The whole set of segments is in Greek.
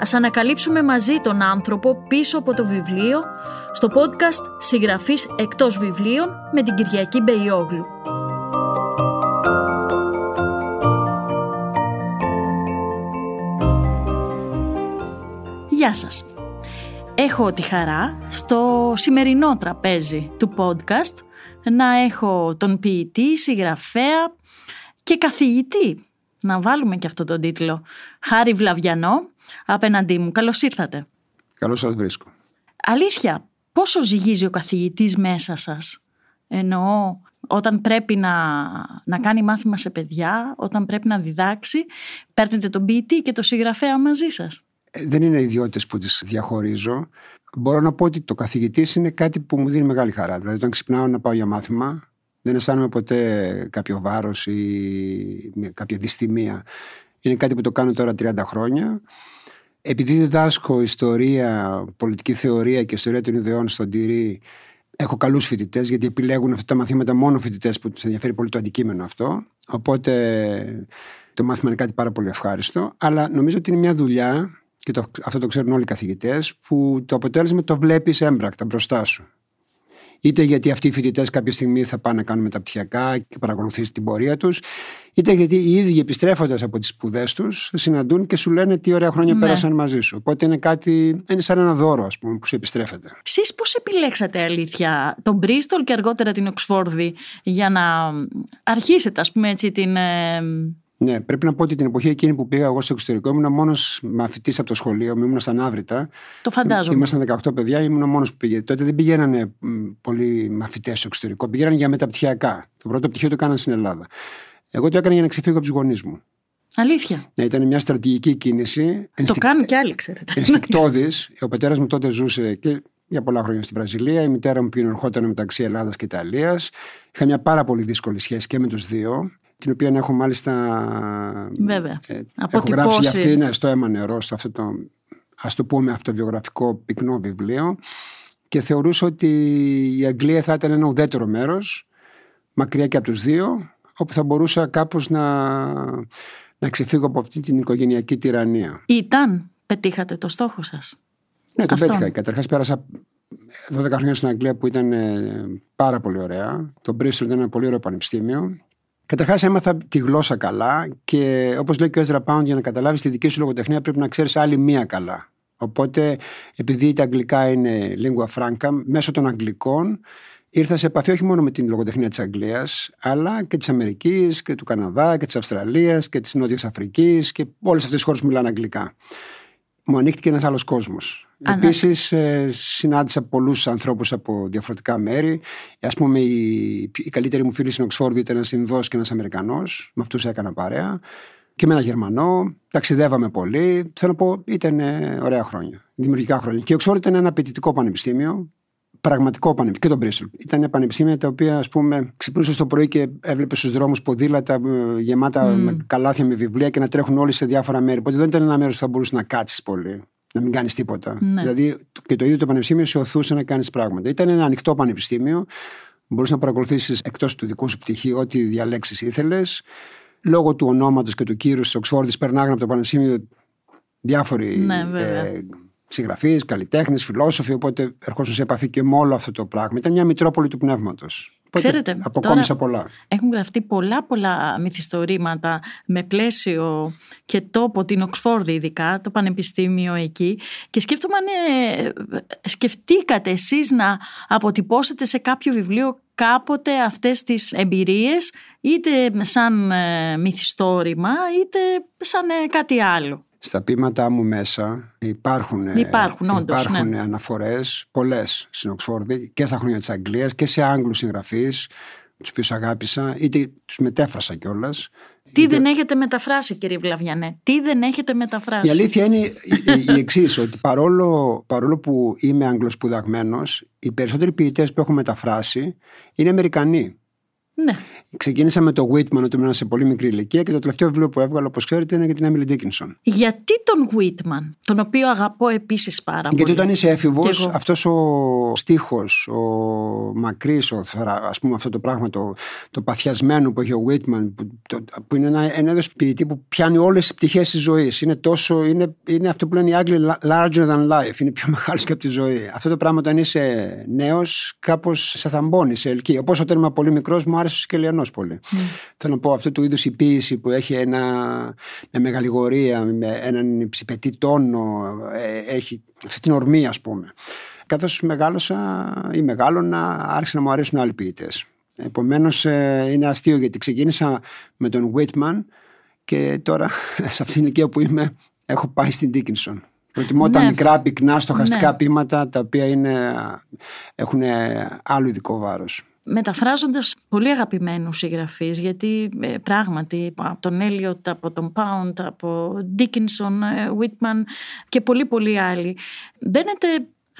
Ας ανακαλύψουμε μαζί τον άνθρωπο πίσω από το βιβλίο στο podcast «Συγγραφής εκτός βιβλίων» με την Κυριακή Μπεϊόγλου. Γεια σας. Έχω τη χαρά στο σημερινό τραπέζι του podcast να έχω τον ποιητή, συγγραφέα και καθηγητή. Να βάλουμε και αυτό τον τίτλο. Χάρη Βλαβιανό, απέναντί μου. Καλώς ήρθατε. Καλώς σας βρίσκω. Αλήθεια, πόσο ζυγίζει ο καθηγητής μέσα σας; Εννοώ όταν πρέπει να, να κάνει μάθημα σε παιδιά, όταν πρέπει να διδάξει, παίρνετε τον ποιητή και τον συγγραφέα μαζί σας; Ε, δεν είναι ιδιότητες που τις διαχωρίζω. Μπορώ να πω ότι το καθηγητής είναι κάτι που μου δίνει μεγάλη χαρά. Δηλαδή, όταν ξυπνάω να πάω για μάθημα, δεν αισθάνομαι ποτέ κάποιο βάρος ή κάποια δυστημία. Είναι κάτι που το κάνω τώρα 30 χρόνια. Επειδή διδάσκω ιστορία, πολιτική θεωρία και ιστορία των ιδεών στον Τυρί, έχω καλούς φοιτητές, γιατί επιλέγουν αυτά τα μαθήματα μόνο φοιτητές που τους ενδιαφέρει πολύ το αντικείμενο αυτό. Οπότε το μάθημα είναι κάτι πάρα πολύ ευχάριστο. Αλλά νομίζω ότι είναι μια δουλειά και το, αυτό το ξέρουν όλοι οι καθηγητές, που το αποτέλεσμα το βλέπεις έμπρακτα μπροστά σου. Είτε γιατί αυτοί οι φοιτητές κάποια στιγμή θα πάνε να κάνουν μεταπτυχιακά και παρακολουθήσει την πορεία τους, είτε γιατί οι ίδιοι επιστρέφοντας από τις σπουδές τους συναντούν και σου λένε τι ωραία χρόνια ναι. πέρασαν μαζί σου. Οπότε είναι κάτι, είναι σαν ένα δώρο, ας πούμε, που σου επιστρέφεται. Εσείς πώς επιλέξατε αλήθεια τον Μπρίστολ και αργότερα την Οξφόρδη για να αρχίσετε, ας πούμε, έτσι την ε, ναι, πρέπει να πω ότι την εποχή εκείνη που πήγα εγώ στο εξωτερικό ήμουν μόνος μαθητής από το σχολείο μου, ήμουν σαν άβρητα. Το φαντάζομαι. Ήμασταν 18 παιδιά, ήμουν μόνος που πήγε. Τότε δεν πηγαίνανε πολλοί μαθητές στο εξωτερικό, πηγαίνανε για μεταπτυχιακά. Το πρώτο πτυχίο το έκανα στην Ελλάδα. Εγώ το έκανα για να ξεφύγω από τους γονείς μου. Αλήθεια. Ναι, ήταν μια στρατηγική κίνηση. Το κάνουν κι άλλοι, ξέρετε. Ενστικτόδης. Ο πατέρας μου τότε ζούσε και για πολλά χρόνια στη Βραζιλία. Η μητέρα μου πήγαινε ερχόταν μεταξύ Ελλάδας και Ιταλίας. Είχα μια πάρα πολύ δύσκολη σχέση και με τους δύο την οποία έχω μάλιστα Βέβαια. Ε, έχω γράψει για αυτή ναι, στο αίμα νερό, σε αυτό το ας το πούμε αυτοβιογραφικό πυκνό βιβλίο και θεωρούσα ότι η Αγγλία θα ήταν ένα ουδέτερο μέρος μακριά και από τους δύο όπου θα μπορούσα κάπως να, να ξεφύγω από αυτή την οικογενειακή τυραννία. Ήταν, πετύχατε το στόχο σας; Ναι, το πέτυχα. Καταρχάς πέρασα 12 χρόνια στην Αγγλία που ήταν ε, πάρα πολύ ωραία. Το Bristol ήταν ένα πολύ ωραίο πανεπιστήμιο Καταρχάς, έμαθα τη γλώσσα καλά και όπως λέει και ο Ezra Pound, για να καταλάβεις τη δική σου λογοτεχνία πρέπει να ξέρεις άλλη μία καλά. Οπότε, επειδή τα αγγλικά είναι lingua franca, μέσω των αγγλικών ήρθα σε επαφή όχι μόνο με την λογοτεχνία της Αγγλίας, αλλά και της Αμερικής και του Καναδά και της Αυστραλίας και της Νότιας Αφρικής και όλες αυτές τις χώρες που μιλάνε αγγλικά μου ανοίχτηκε ένας άλλος κόσμος. Επίσης, ε, συνάντησα πολλούς ανθρώπους από διαφορετικά μέρη. Α πούμε, η, η καλύτερη μου φίλη στην Οξφόρδη ήταν ένας Ινδός και ένας Αμερικανός. Με αυτούς έκανα παρέα. Και με ένα Γερμανό. Ταξιδεύαμε πολύ. Θέλω να πω, ήταν ωραία χρόνια. Δημιουργικά χρόνια. Και η Οξφόρδη ήταν ένα απαιτητικό πανεπιστήμιο πραγματικό πανεπιστήμιο και τον Μπρίστολ. Ήταν πανεπιστήμια τα οποία, ας πούμε, ξυπνούσες το πρωί και έβλεπες στους δρόμους ποδήλατα ε, γεμάτα mm. με καλάθια με βιβλία και να τρέχουν όλοι σε διάφορα μέρη. Οπότε δεν ήταν ένα μέρος που θα μπορούσες να κάτσεις πολύ. Να μην κάνεις τίποτα. Ναι. Δηλαδή και το ίδιο το πανεπιστήμιο σε οθούσε να κάνεις πράγματα. Ήταν ένα ανοιχτό πανεπιστήμιο. Μπορούσε να παρακολουθήσεις εκτός του δικού σου πτυχίου ό,τι διαλέξεις ήθελες. Λόγω του ονόματος και του κύρους της Οξφόρδης περνάγανε από το πανεπιστήμιο διάφοροι ναι, ε, συγγραφείς, καλλιτέχνες, φιλόσοφοι. Οπότε ερχόσουν σε επαφή και με όλο αυτό το πράγμα. Ήταν μια μητρόπολη του πνεύματος. Ξέρετε, αποκόμισα πολλά. Έχουν γραφτεί πολλά πολλά μυθιστορήματα με πλαίσιο και τόπο την Οξφόρδη ειδικά, το πανεπιστήμιο εκεί και σκέφτομαι αν ε, σκεφτήκατε εσείς να αποτυπώσετε σε κάποιο βιβλίο κάποτε αυτές τις εμπειρίες είτε σαν ε, μυθιστόρημα είτε σαν ε, κάτι άλλο; Στα πείματά μου μέσα υπάρχουν, ε, υπάρχουν, όντως, υπάρχουν ναι. αναφορές πολλές στην Οξφόρδη και στα χρόνια της Αγγλίας και σε Άγγλους συγγραφείς τους οποίους αγάπησα, είτε τους μετέφρασα κιόλας. Τι δεν έχετε μεταφράσει, κύριε Βλαβιανέ, τι δεν έχετε μεταφράσει; Η αλήθεια είναι η, η εξής, ότι παρόλο, παρόλο που είμαι Αγγλοσπουδαγμένο, οι περισσότεροι ποιητές που έχω μεταφράσει είναι Αμερικανοί. Ναι. Ξεκίνησα με το Whitman όταν ήμουν σε πολύ μικρή ηλικία και το τελευταίο βιβλίο που έβγαλα, όπως ξέρετε, είναι για την Emily Dickinson. Γιατί τον Whitman, τον οποίο αγαπώ επίσης πάρα πολύ. Γιατί όταν είσαι έφηβος, αυτός ο στίχος, ο μακρύς, ας πούμε αυτό το πράγμα, το, το παθιασμένο που έχει ο Whitman, που, το, που είναι ένα, ένα είδος ποιητή που πιάνει όλες τις πτυχές της ζωής. Είναι, τόσο, είναι, είναι αυτό που λένε οι Άγγλοι larger than life. Είναι πιο μεγάλος και από τη ζωή. Αυτό το πράγμα όταν είσαι νέος, κάπως σε θαμπώνει, σε ελκύει. Όπως όταν είμαι πολύ μικρός, μου άρεσε ο Σκελιανός πολύ. Mm. Θέλω να πω αυτού του είδους η ποίηση που έχει ένα, μια μεγαληγορία, με έναν ψηπετή τόνο, ε, έχει αυτή την ορμή, ας πούμε. Καθώς μεγάλωσα ή μεγάλωνα, άρχισε να μου αρέσουν άλλοι ποιητές. Επομένως, ε, είναι αστείο γιατί ξεκίνησα με τον Whitman και τώρα σε αυτήν την ηλικία που είμαι έχω πάει στην Dickinson. Προτιμώ ναι. τα μικρά, πυκνά, στοχαστικά ναι. ποίηματα τα οποία είναι, έχουν άλλο ειδικό βάρος μεταφράζοντας πολύ αγαπημένους συγγραφείς γιατί ε, πράγματι από τον Έλιοτ, από τον Πάουντ, από Ντίκινσον, Βίτμαν και πολύ πολύ άλλοι μπαίνετε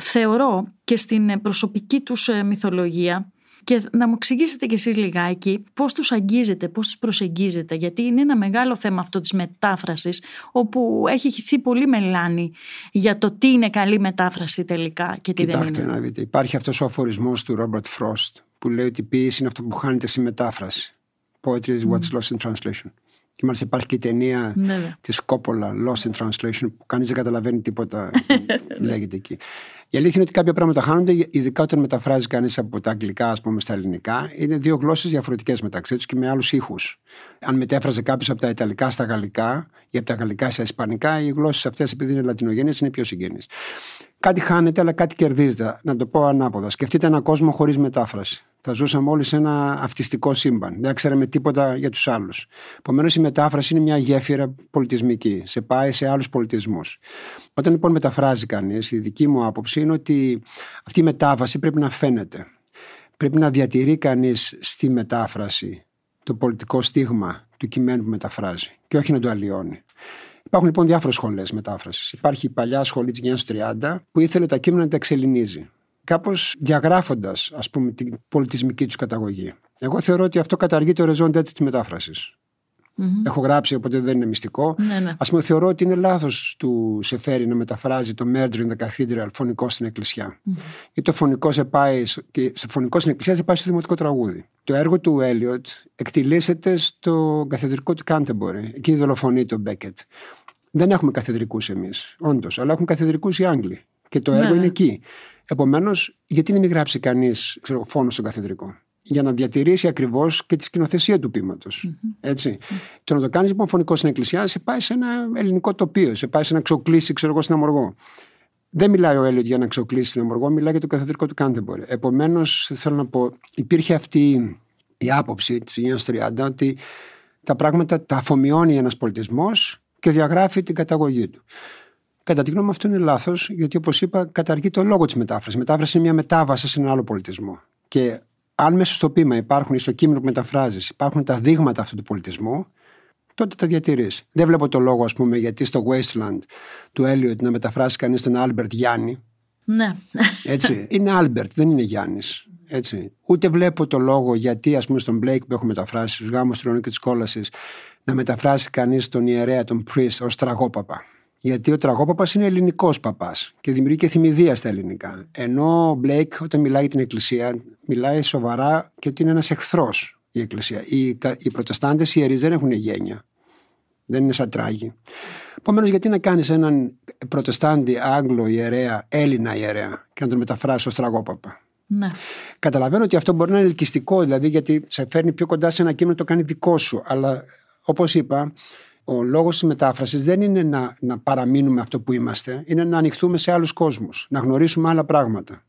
θεωρώ και στην προσωπική τους ε, μυθολογία και να μου εξηγήσετε κι εσείς λιγάκι πώς τους αγγίζετε, πώς τους προσεγγίζετε γιατί είναι ένα μεγάλο θέμα αυτό της μετάφρασης όπου έχει χυθεί πολύ μελάνη για το τι είναι καλή μετάφραση τελικά και τι Κοιτάξτε, δεν είναι. να δείτε, υπάρχει αυτός ο αφορισμός του Ρόμπερτ Φρόστ που λέει ότι η ποιήση είναι αυτό που χάνεται στη μετάφραση. Poetry is what's lost in translation. Και μάλιστα υπάρχει και η ταινία ναι, της Κόπολα, Lost in Translation, που κανείς δεν καταλαβαίνει τίποτα λέγεται εκεί. Η αλήθεια είναι ότι κάποια πράγματα χάνονται, ειδικά όταν μεταφράζει κανείς από τα αγγλικά, ας πούμε, στα ελληνικά. Είναι δύο γλώσσες διαφορετικές μεταξύ τους και με άλλους ήχους. Αν μετέφραζε κάποιος από τα Ιταλικά στα Γαλλικά ή από τα Γαλλικά στα Ισπανικά, οι γλώσσες αυτές, επειδή είναι λατινογενεί, είναι πιο συγγενείς. Κάτι χάνεται, αλλά κάτι κερδίζεται. Να το πω ανάποδα. Σκεφτείτε έναν κόσμο χωρίς μετάφραση. Θα ζούσαμε όλοι σε ένα αυτιστικό σύμπαν. Δεν ξέραμε τίποτα για τους άλλους. Επομένως, η μετάφραση είναι μια γέφυρα πολιτισμική. Σε πάει σε άλλους πολιτισμούς. Όταν λοιπόν μεταφράζει κανείς, η δική μου άποψη είναι ότι αυτή η μετάφραση πρέπει να φαίνεται. Πρέπει να διατηρεί κανείς στη μετάφραση το πολιτικό στίγμα του κειμένου που μεταφράζει και όχι να το αλλοιώνει. Υπάρχουν λοιπόν διάφορες σχολές μετάφρασης. Υπάρχει η παλιά σχολή της γενιάς 30 που ήθελε τα κείμενα να τα εξελινίζει. Κάπως διαγράφοντας, ας πούμε, την πολιτισμική τους καταγωγή. Εγώ θεωρώ ότι αυτό καταργεί το ρεζόν της μετάφρασης. Mm-hmm. Έχω γράψει, οπότε δεν είναι μυστικό. Ναι, ναι. Α πούμε, θεωρώ ότι είναι λάθος του Σεφέρη να μεταφράζει το Murder in the Cathedral φωνικό στην εκκλησιά. Mm-hmm. Ή το φωνικό, σε πάει, και σε φωνικό στην εκκλησία σε πάει στο δημοτικό τραγούδι. Το έργο του Έλιοτ εκτυλίσσεται στο καθεδρικό του Κάντερμπερι. Εκεί δολοφονεί τον Μπέκετ. Δεν έχουμε καθεδρικούς εμείς, όντως, αλλά έχουν καθεδρικούς οι Άγγλοι. Και το έργο ναι. είναι εκεί. Επομένως, γιατί να μην γράψει κανείς φόνο στον καθεδρικό; Για να διατηρήσει ακριβώς και τη σκηνοθεσία του ποιήματος. Έτσι. Το να το κάνεις λοιπόν φονικό στην εκκλησία, σε πάει σε ένα ελληνικό τοπίο, σε πάει σε ένα ξοκλήσι, ξέρω εγώ, στην Αμοργό. Δεν μιλάει ο Έλιοτ για ένα ξοκλήσι στην Αμοργό, μιλάει για το καθεδρικό του Κάντερμπερι. Επομένως, θέλω να πω, υπήρχε αυτή η άποψη της γενιάς 30 ότι τα πράγματα τα αφομοιώνει ένας πολιτισμός και διαγράφει την καταγωγή του. Κατά τη γνώμη μου, αυτό είναι λάθος, γιατί όπως είπα, καταργεί το λόγο της μετάφρασης. Η μετάφραση είναι μια μετάβαση σε ένα άλλο πολιτισμό. Και αν μέσα στο ποίημα υπάρχουν, στο κείμενο που μεταφράζεις, υπάρχουν τα δείγματα αυτού του πολιτισμού, τότε τα διατηρείς. Δεν βλέπω το λόγο, ας πούμε, γιατί στο Waste Land του Έλιοτ να μεταφράσει κανείς τον Άλμπερτ Γιάννη. Ναι. Έτσι. Είναι Άλμπερτ, δεν είναι Γιάννης. Έτσι. Ούτε βλέπω το λόγο γιατί, ας πούμε, στον Μπλέικ που έχω μεταφράσει, στους γάμους του και της κόλασης, να μεταφράσει κανείς τον ιερέα, τον Priest, ως τραγόπαπα. Γιατί ο τραγόπαπας είναι ελληνικός παπάς και δημιουργεί και θυμηδία στα ελληνικά. Ενώ ο Μπλέικ, όταν μιλάει για την Εκκλησία, μιλάει σοβαρά και ότι είναι ένας εχθρός η Εκκλησία. Οι, οι Προτεστάντες, οι ιερείς δεν έχουν γένεια. Δεν είναι σαν τράγοι. Επομένως, γιατί να κάνεις έναν Προτεστάντη, Άγγλο ιερέα, Έλληνα ιερέα και να τον μεταφράσει ως τραγόπαπα; Ναι. Καταλαβαίνω ότι αυτό μπορεί να είναι ελκυστικό, δηλαδή γιατί σε φέρνει πιο κοντά σε ένα κείμενο το κάνει δικό σου. Αλλά όπως είπα, ο λόγος της μετάφρασης δεν είναι να, να παραμείνουμε αυτό που είμαστε, είναι να ανοιχθούμε σε άλλους κόσμους, να γνωρίσουμε άλλα πράγματα.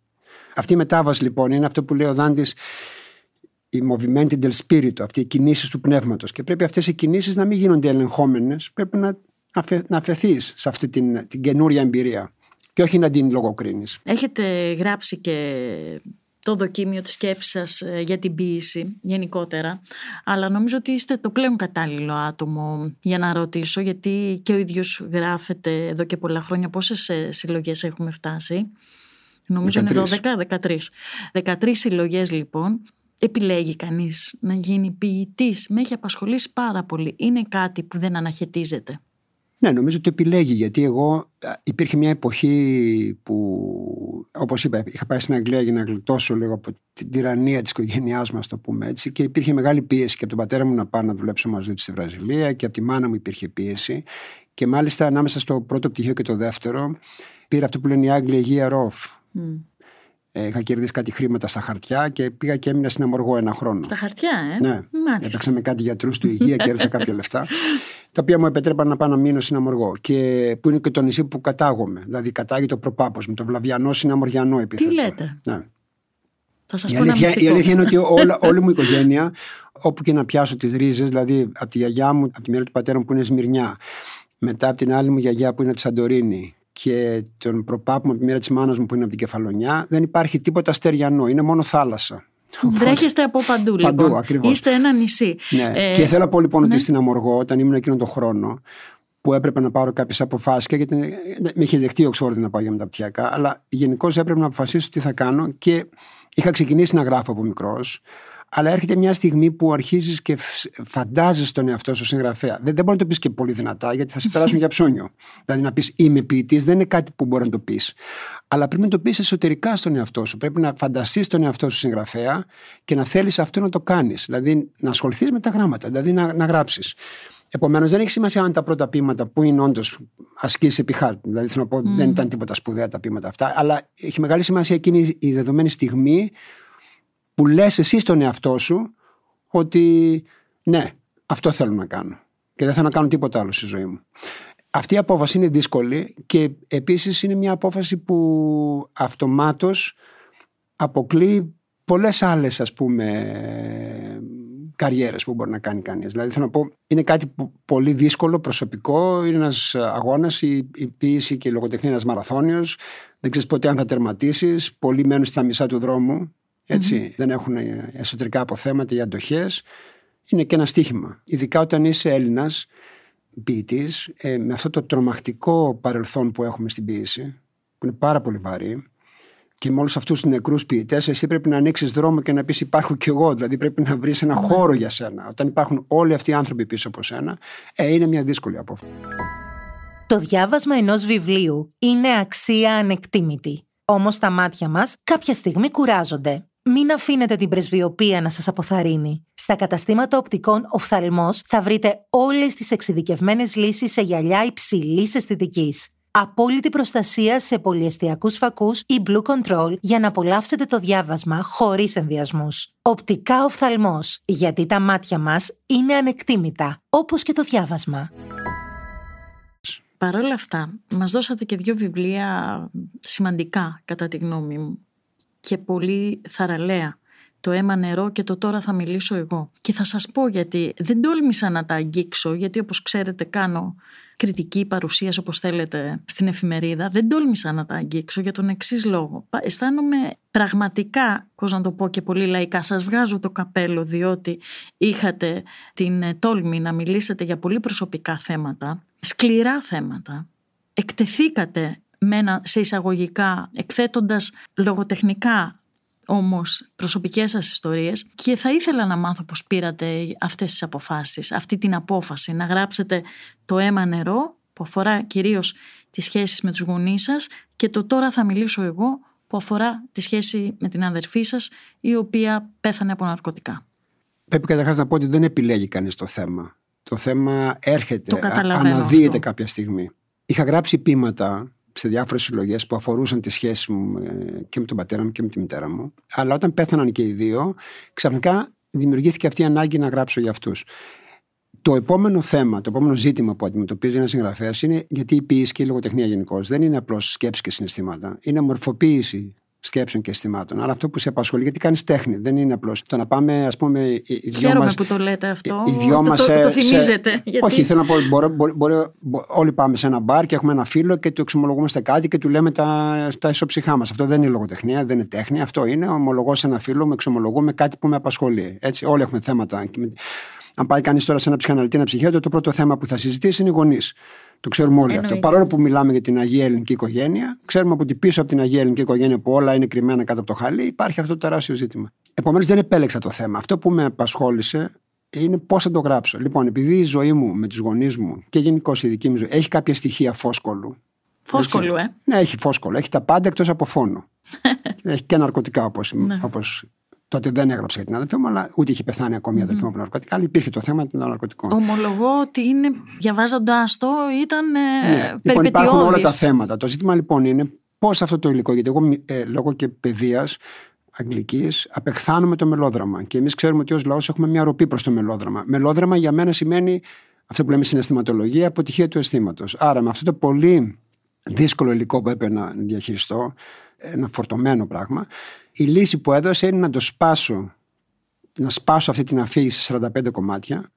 Αυτή η μετάβαση λοιπόν είναι αυτό που λέει ο Δάντης η movimenti del spirito, αυτή οι κινήσεις του πνεύματος. Και πρέπει αυτές οι κινήσεις να μην γίνονται ελεγχόμενες, πρέπει να, αφαι, να αφαιθείς σε αυτή την, την καινούρια εμπειρία και όχι να την λογοκρίνεις. Έχετε γράψει και το δοκίμιο της σκέψης σας ε, για την ποίηση γενικότερα, αλλά νομίζω ότι είστε το πλέον κατάλληλο άτομο για να ρωτήσω, γιατί και ο ίδιος γράφετε εδώ και πολλά χρόνια πόσες ε, συλλογές έχουμε φτάσει; Νομίζω είναι 12, 13. 13 συλλογές λοιπόν. Επιλέγει κανείς να γίνει ποιητής. Με έχει απασχολήσει πάρα πολύ. Είναι κάτι που δεν αναχαιτίζεται. Ναι, νομίζω ότι επιλέγει γιατί εγώ υπήρχε μια εποχή που, όπως είπα, είχα πάει στην Αγγλία για να γλιτώσω λίγο από την τυραννία της οικογένειάς μας, το πούμε έτσι, και υπήρχε μεγάλη πίεση και από τον πατέρα μου να πάω να δουλέψω μαζί του στη Βραζιλία και από τη μάνα μου υπήρχε πίεση. Και μάλιστα ανάμεσα στο πρώτο πτυχίο και το δεύτερο πήρα αυτό που λένε οι Άγγλοι year off. Mm. Ε, είχα κερδίσει κάτι χρήματα στα χαρτιά και πήγα και έμεινα στην Αμοργό ένα χρόνο. Στα χαρτιά, ε; Ναι. Έπαιξα με κάτι γιατρούς του υγεία, κέρδισα κάποια λεφτά. Τα οποία μου επετρέπαν να πάω να μείνω στην Αμοργό. Και που είναι και το νησί που κατάγομαι. Δηλαδή κατάγει το προπάπο με το βλαβιανό συναμοριανό επίθετο. Τι λέτε; Ναι. Θα σας η, πω αλήθεια, ένα η αλήθεια είναι ότι όλα, όλη μου η οικογένεια, όπου και να πιάσω τις ρίζες, δηλαδή από τη γιαγιά μου, από τη μέρα του πατέρα μου που είναι Σμυρνιά, μετά από την άλλη μου γιαγιά που είναι τη Σαντορίνη, και τον προπάπου από τη μοίρα της μάνας μου που είναι από την Κεφαλονιά, δεν υπάρχει τίποτα στεριανό. Είναι μόνο θάλασσα. Βρέχεστε από παντού, λοιπόν. Παντού, ακριβώς. Είστε ένα νησί. Ναι. Ε, και θέλω να πω λοιπόν ναι. ότι στην Αμοργό, όταν ήμουν εκείνον τον χρόνο, που έπρεπε να πάρω κάποιες αποφάσεις και γιατί με είχε δεχτεί ο Ξόρδη να πάω για μεταπτυχιακά, αλλά γενικώς έπρεπε να αποφασίσω τι θα κάνω και είχα ξεκινήσει να γράφω από μικρός. Αλλά έρχεται μια στιγμή που αρχίζεις και φαντάζεσαι τον εαυτό σου συγγραφέα. Δεν, δεν μπορεί να το πεις και πολύ δυνατά, γιατί θα σε περάσουν για ψώνιο. Δηλαδή να πεις είμαι ποιητής δεν είναι κάτι που μπορεί να το πεις. Αλλά πρέπει να το πεις εσωτερικά στον εαυτό σου. Πρέπει να φανταστείς τον εαυτό σου συγγραφέα και να θέλεις αυτό να το κάνεις. Δηλαδή να ασχοληθείς με τα γράμματα, δηλαδή να, να γράψεις. Επομένως, δεν έχει σημασία αν τα πρώτα πείματα που είναι όντως ασκήσεις επί χάρτη. Δηλαδή, θέλω να πω, mm. δεν ήταν τίποτα σπουδαία τα πείματα αυτά. Αλλά έχει μεγάλη σημασία εκείνη η δεδομένη στιγμή που λες εσύ στον εαυτό σου ότι ναι, αυτό θέλω να κάνω και δεν θέλω να κάνω τίποτα άλλο στη ζωή μου. Αυτή η απόφαση είναι δύσκολη και επίσης είναι μια απόφαση που αυτομάτως αποκλεί πολλές άλλες ας πούμε καριέρες που μπορεί να κάνει κανείς. Δηλαδή θέλω να πω είναι κάτι πολύ δύσκολο, προσωπικό, είναι ένας αγώνας, η, η ποίηση και η λογοτεχνία είναι ένας μαραθώνιος, δεν ξέρεις ποτέ αν θα τερματίσεις, πολλοί μένουν στα μισά του δρόμου ετσι δεν έχουν εσωτερικά αποθέματα ή αντοχές. Είναι και ένα στίχημα. Ειδικά όταν είσαι Έλληνας ποιητής, ε, με αυτό το τρομακτικό παρελθόν που έχουμε στην ποιήση, που είναι πάρα πολύ βαρύ, και με όλους αυτούς τους νεκρούς ποιητές, εσύ πρέπει να ανοίξεις δρόμο και να πεις: Υπάρχω κι εγώ. Δηλαδή πρέπει να βρεις ένα ναι. χώρο για σένα. Όταν υπάρχουν όλοι αυτοί οι άνθρωποι πίσω από σένα, ε, είναι μια δύσκολη απόφαση. Το διάβασμα ενός βιβλίου είναι αξία ανεκτήμητη. Όμως τα μάτια μας κάποια στιγμή κουράζονται. Μην αφήνετε την πρεσβειοποίηση να σας αποθαρρύνει. Στα καταστήματα οπτικών οφθαλμός θα βρείτε όλες τις εξειδικευμένες λύσεις σε γυαλιά υψηλής αισθητικής. Απόλυτη προστασία σε πολυεστιακούς φακούς ή Blue Control για να απολαύσετε το διάβασμα χωρίς ενδιασμούς. Οπτικά οφθαλμός, γιατί τα μάτια μας είναι ανεκτήμητα, όπως και το διάβασμα. Παρ' όλα αυτά, μας δώσατε και δύο βιβλία σημαντικά, κατά τη γνώμη μου και πολύ θαραλέα. Το αίμα νερό και το τώρα θα μιλήσω εγώ. Και θα σας πω γιατί δεν τόλμησα να τα αγγίξω, γιατί όπως ξέρετε κάνω κριτική παρουσίαση όπως θέλετε στην εφημερίδα. Δεν τόλμησα να τα αγγίξω για τον εξής λόγο. Αισθάνομαι πραγματικά, πώς να το πω και πολύ λαϊκά, σας βγάζω το καπέλο διότι είχατε την τόλμη να μιλήσετε για πολύ προσωπικά θέματα, σκληρά θέματα. Εκτεθήκατε με ένα, σε εισαγωγικά, εκθέτοντας λογοτεχνικά όμως προσωπικές σας ιστορίες και θα ήθελα να μάθω πώς πήρατε αυτές τις αποφάσεις, αυτή την απόφαση να γράψετε το αίμα νερό που αφορά κυρίως τις σχέσεις με τους γονείς σας και το τώρα θα μιλήσω εγώ που αφορά τη σχέση με την αδερφή σας η οποία πέθανε από ναρκωτικά. Πρέπει καταρχάς να πω ότι δεν επιλέγει κανείς το θέμα. Το θέμα έρχεται, αναδύεται αυτό. κάποια στιγμή. Είχα γράψει πείματα σε διάφορες συλλογές που αφορούσαν τη σχέση μου ε, και με τον πατέρα μου και με τη μητέρα μου. Αλλά όταν πέθαναν και οι δύο, ξαφνικά δημιουργήθηκε αυτή η ανάγκη να γράψω για αυτούς. Το επόμενο θέμα, το επόμενο ζήτημα που αντιμετωπίζει ένας συγγραφέας είναι γιατί η ποιήση και η λογοτεχνία γενικώς δεν είναι απλώς σκέψη και συναισθήματα. Είναι μορφοποίηση σκέψεων και αισθημάτων. Αλλά αυτό που σε απασχολεί, γιατί κάνεις τέχνη, δεν είναι απλώς. Το να πάμε, ας πούμε. Οι δυο Χαίρομαι μας, που το λέτε αυτό. Οι δυο το, το, το, θυμίζετε. Γιατί... Όχι, θέλω να πω. Μπορεί, μπορεί, μπορεί, όλοι πάμε σε ένα μπαρ και έχουμε ένα φίλο και του εξομολογούμαστε κάτι και του λέμε τα, τα ισοψυχά μας. Αυτό δεν είναι λογοτεχνία, δεν είναι τέχνη. Αυτό είναι ομολογώ σε ένα φίλο, με εξομολογούμε κάτι που με απασχολεί. Έτσι, όλοι έχουμε θέματα. Αν πάει κανείς τώρα σε ένα ψυχαναλυτή, ένα ψυχιάτρο, το πρώτο θέμα που θα συζητήσει είναι οι γονείς. Το ξέρουμε όλοι αυτό. Παρόλο που μιλάμε για την Αγία Ελληνική οικογένεια, ξέρουμε ότι πίσω από την Αγία Ελληνική οικογένεια που όλα είναι κρυμμένα κάτω από το χαλί, υπάρχει αυτό το τεράστιο ζήτημα. Επομένως, δεν επέλεξα το θέμα. Αυτό που με απασχόλησε είναι πώς θα το γράψω. Λοιπόν, επειδή η ζωή μου με τους γονείς μου και γενικώς η δική μου ζωή έχει κάποια στοιχεία φόσκολου. Φόσκολου, ε. Ναι, έχει φόσκολο. Έχει τα πάντα εκτός από φόνο. έχει και ναρκωτικά όπως ναι. Τότε δεν έγραψε για την αδελφή μου, αλλά ούτε είχε πεθάνει ακόμη η αδελφή μου από ναρκωτικά. Αλλά υπήρχε το θέμα των ναρκωτικών. Ομολογώ ότι είναι, διαβάζοντα το, ήταν ε, ναι. Λοιπόν, υπάρχουν όλα τα θέματα. Το ζήτημα λοιπόν είναι πώς αυτό το υλικό, γιατί εγώ ε, λόγω και παιδείας αγγλικής απεχθάνομαι το μελόδραμα. Και εμείς ξέρουμε ότι ως λαός έχουμε μια ροπή προς το μελόδραμα. Μελόδραμα για μένα σημαίνει αυτό που λέμε συναισθηματολογία, αποτυχία του αισθήματος. Άρα με αυτό το πολύ δύσκολο υλικό που έπρεπε να διαχειριστώ, ένα φορτωμένο πράγμα, η λύση που έδωσε είναι να το σπάσω, να σπάσω αυτή την αφήγηση σε 45 κομμάτια,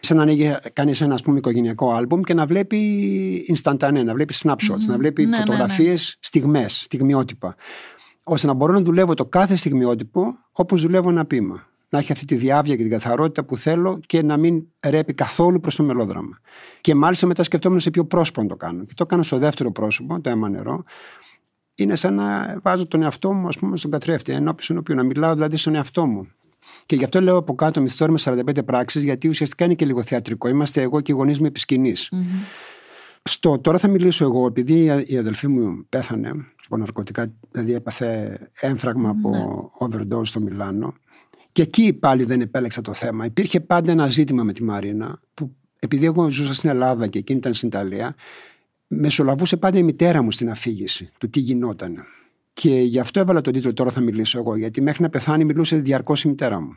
σαν να ανοίγει κανείς ένα ας πούμε, οικογενειακό άλμπουμ και να βλέπει instantanea, να βλέπει snapshots, να βλέπει ναι, φωτογραφίε, ναι, ναι. στιγμές, στιγμιότυπα. ώστε να μπορώ να δουλεύω το κάθε στιγμιότυπο όπως δουλεύω ένα πείμα. Να έχει αυτή τη διάβια και την καθαρότητα που θέλω και να μην ρέπει καθόλου προς το μελόδραμα. Και μάλιστα μετά σκεφτόμουν σε ποιο πρόσωπο να το κάνω. Και το έκανα στο δεύτερο πρόσωπο, το αίμα νερό, είναι σαν να βάζω τον εαυτό μου ας πούμε, στον καθρέφτη, ενώπιον οποίου να μιλάω δηλαδή στον εαυτό μου. Και γι' αυτό λέω από κάτω μυθιστόρημα με 45 πράξεις, γιατί ουσιαστικά είναι και λίγο θεατρικό. Είμαστε εγώ και οι γονείς μου επί σκηνής. Mm-hmm. Στο τώρα θα μιλήσω εγώ, επειδή η αδελφή μου πέθανε από ναρκωτικά, δηλαδή έπαθε έμφραγμα mm-hmm. από overdose στο Μιλάνο. Και εκεί πάλι δεν επέλεξα το θέμα. Υπήρχε πάντα ένα ζήτημα με τη Μαρίνα, που επειδή εγώ ζούσα στην Ελλάδα και εκείνη ήταν στην Ιταλία, μεσολαβούσε πάντα η μητέρα μου στην αφήγηση του τι γινόταν. Και γι' αυτό έβαλα τον τίτλο Τώρα θα μιλήσω εγώ, γιατί μέχρι να πεθάνει μιλούσε διαρκώς η μητέρα μου.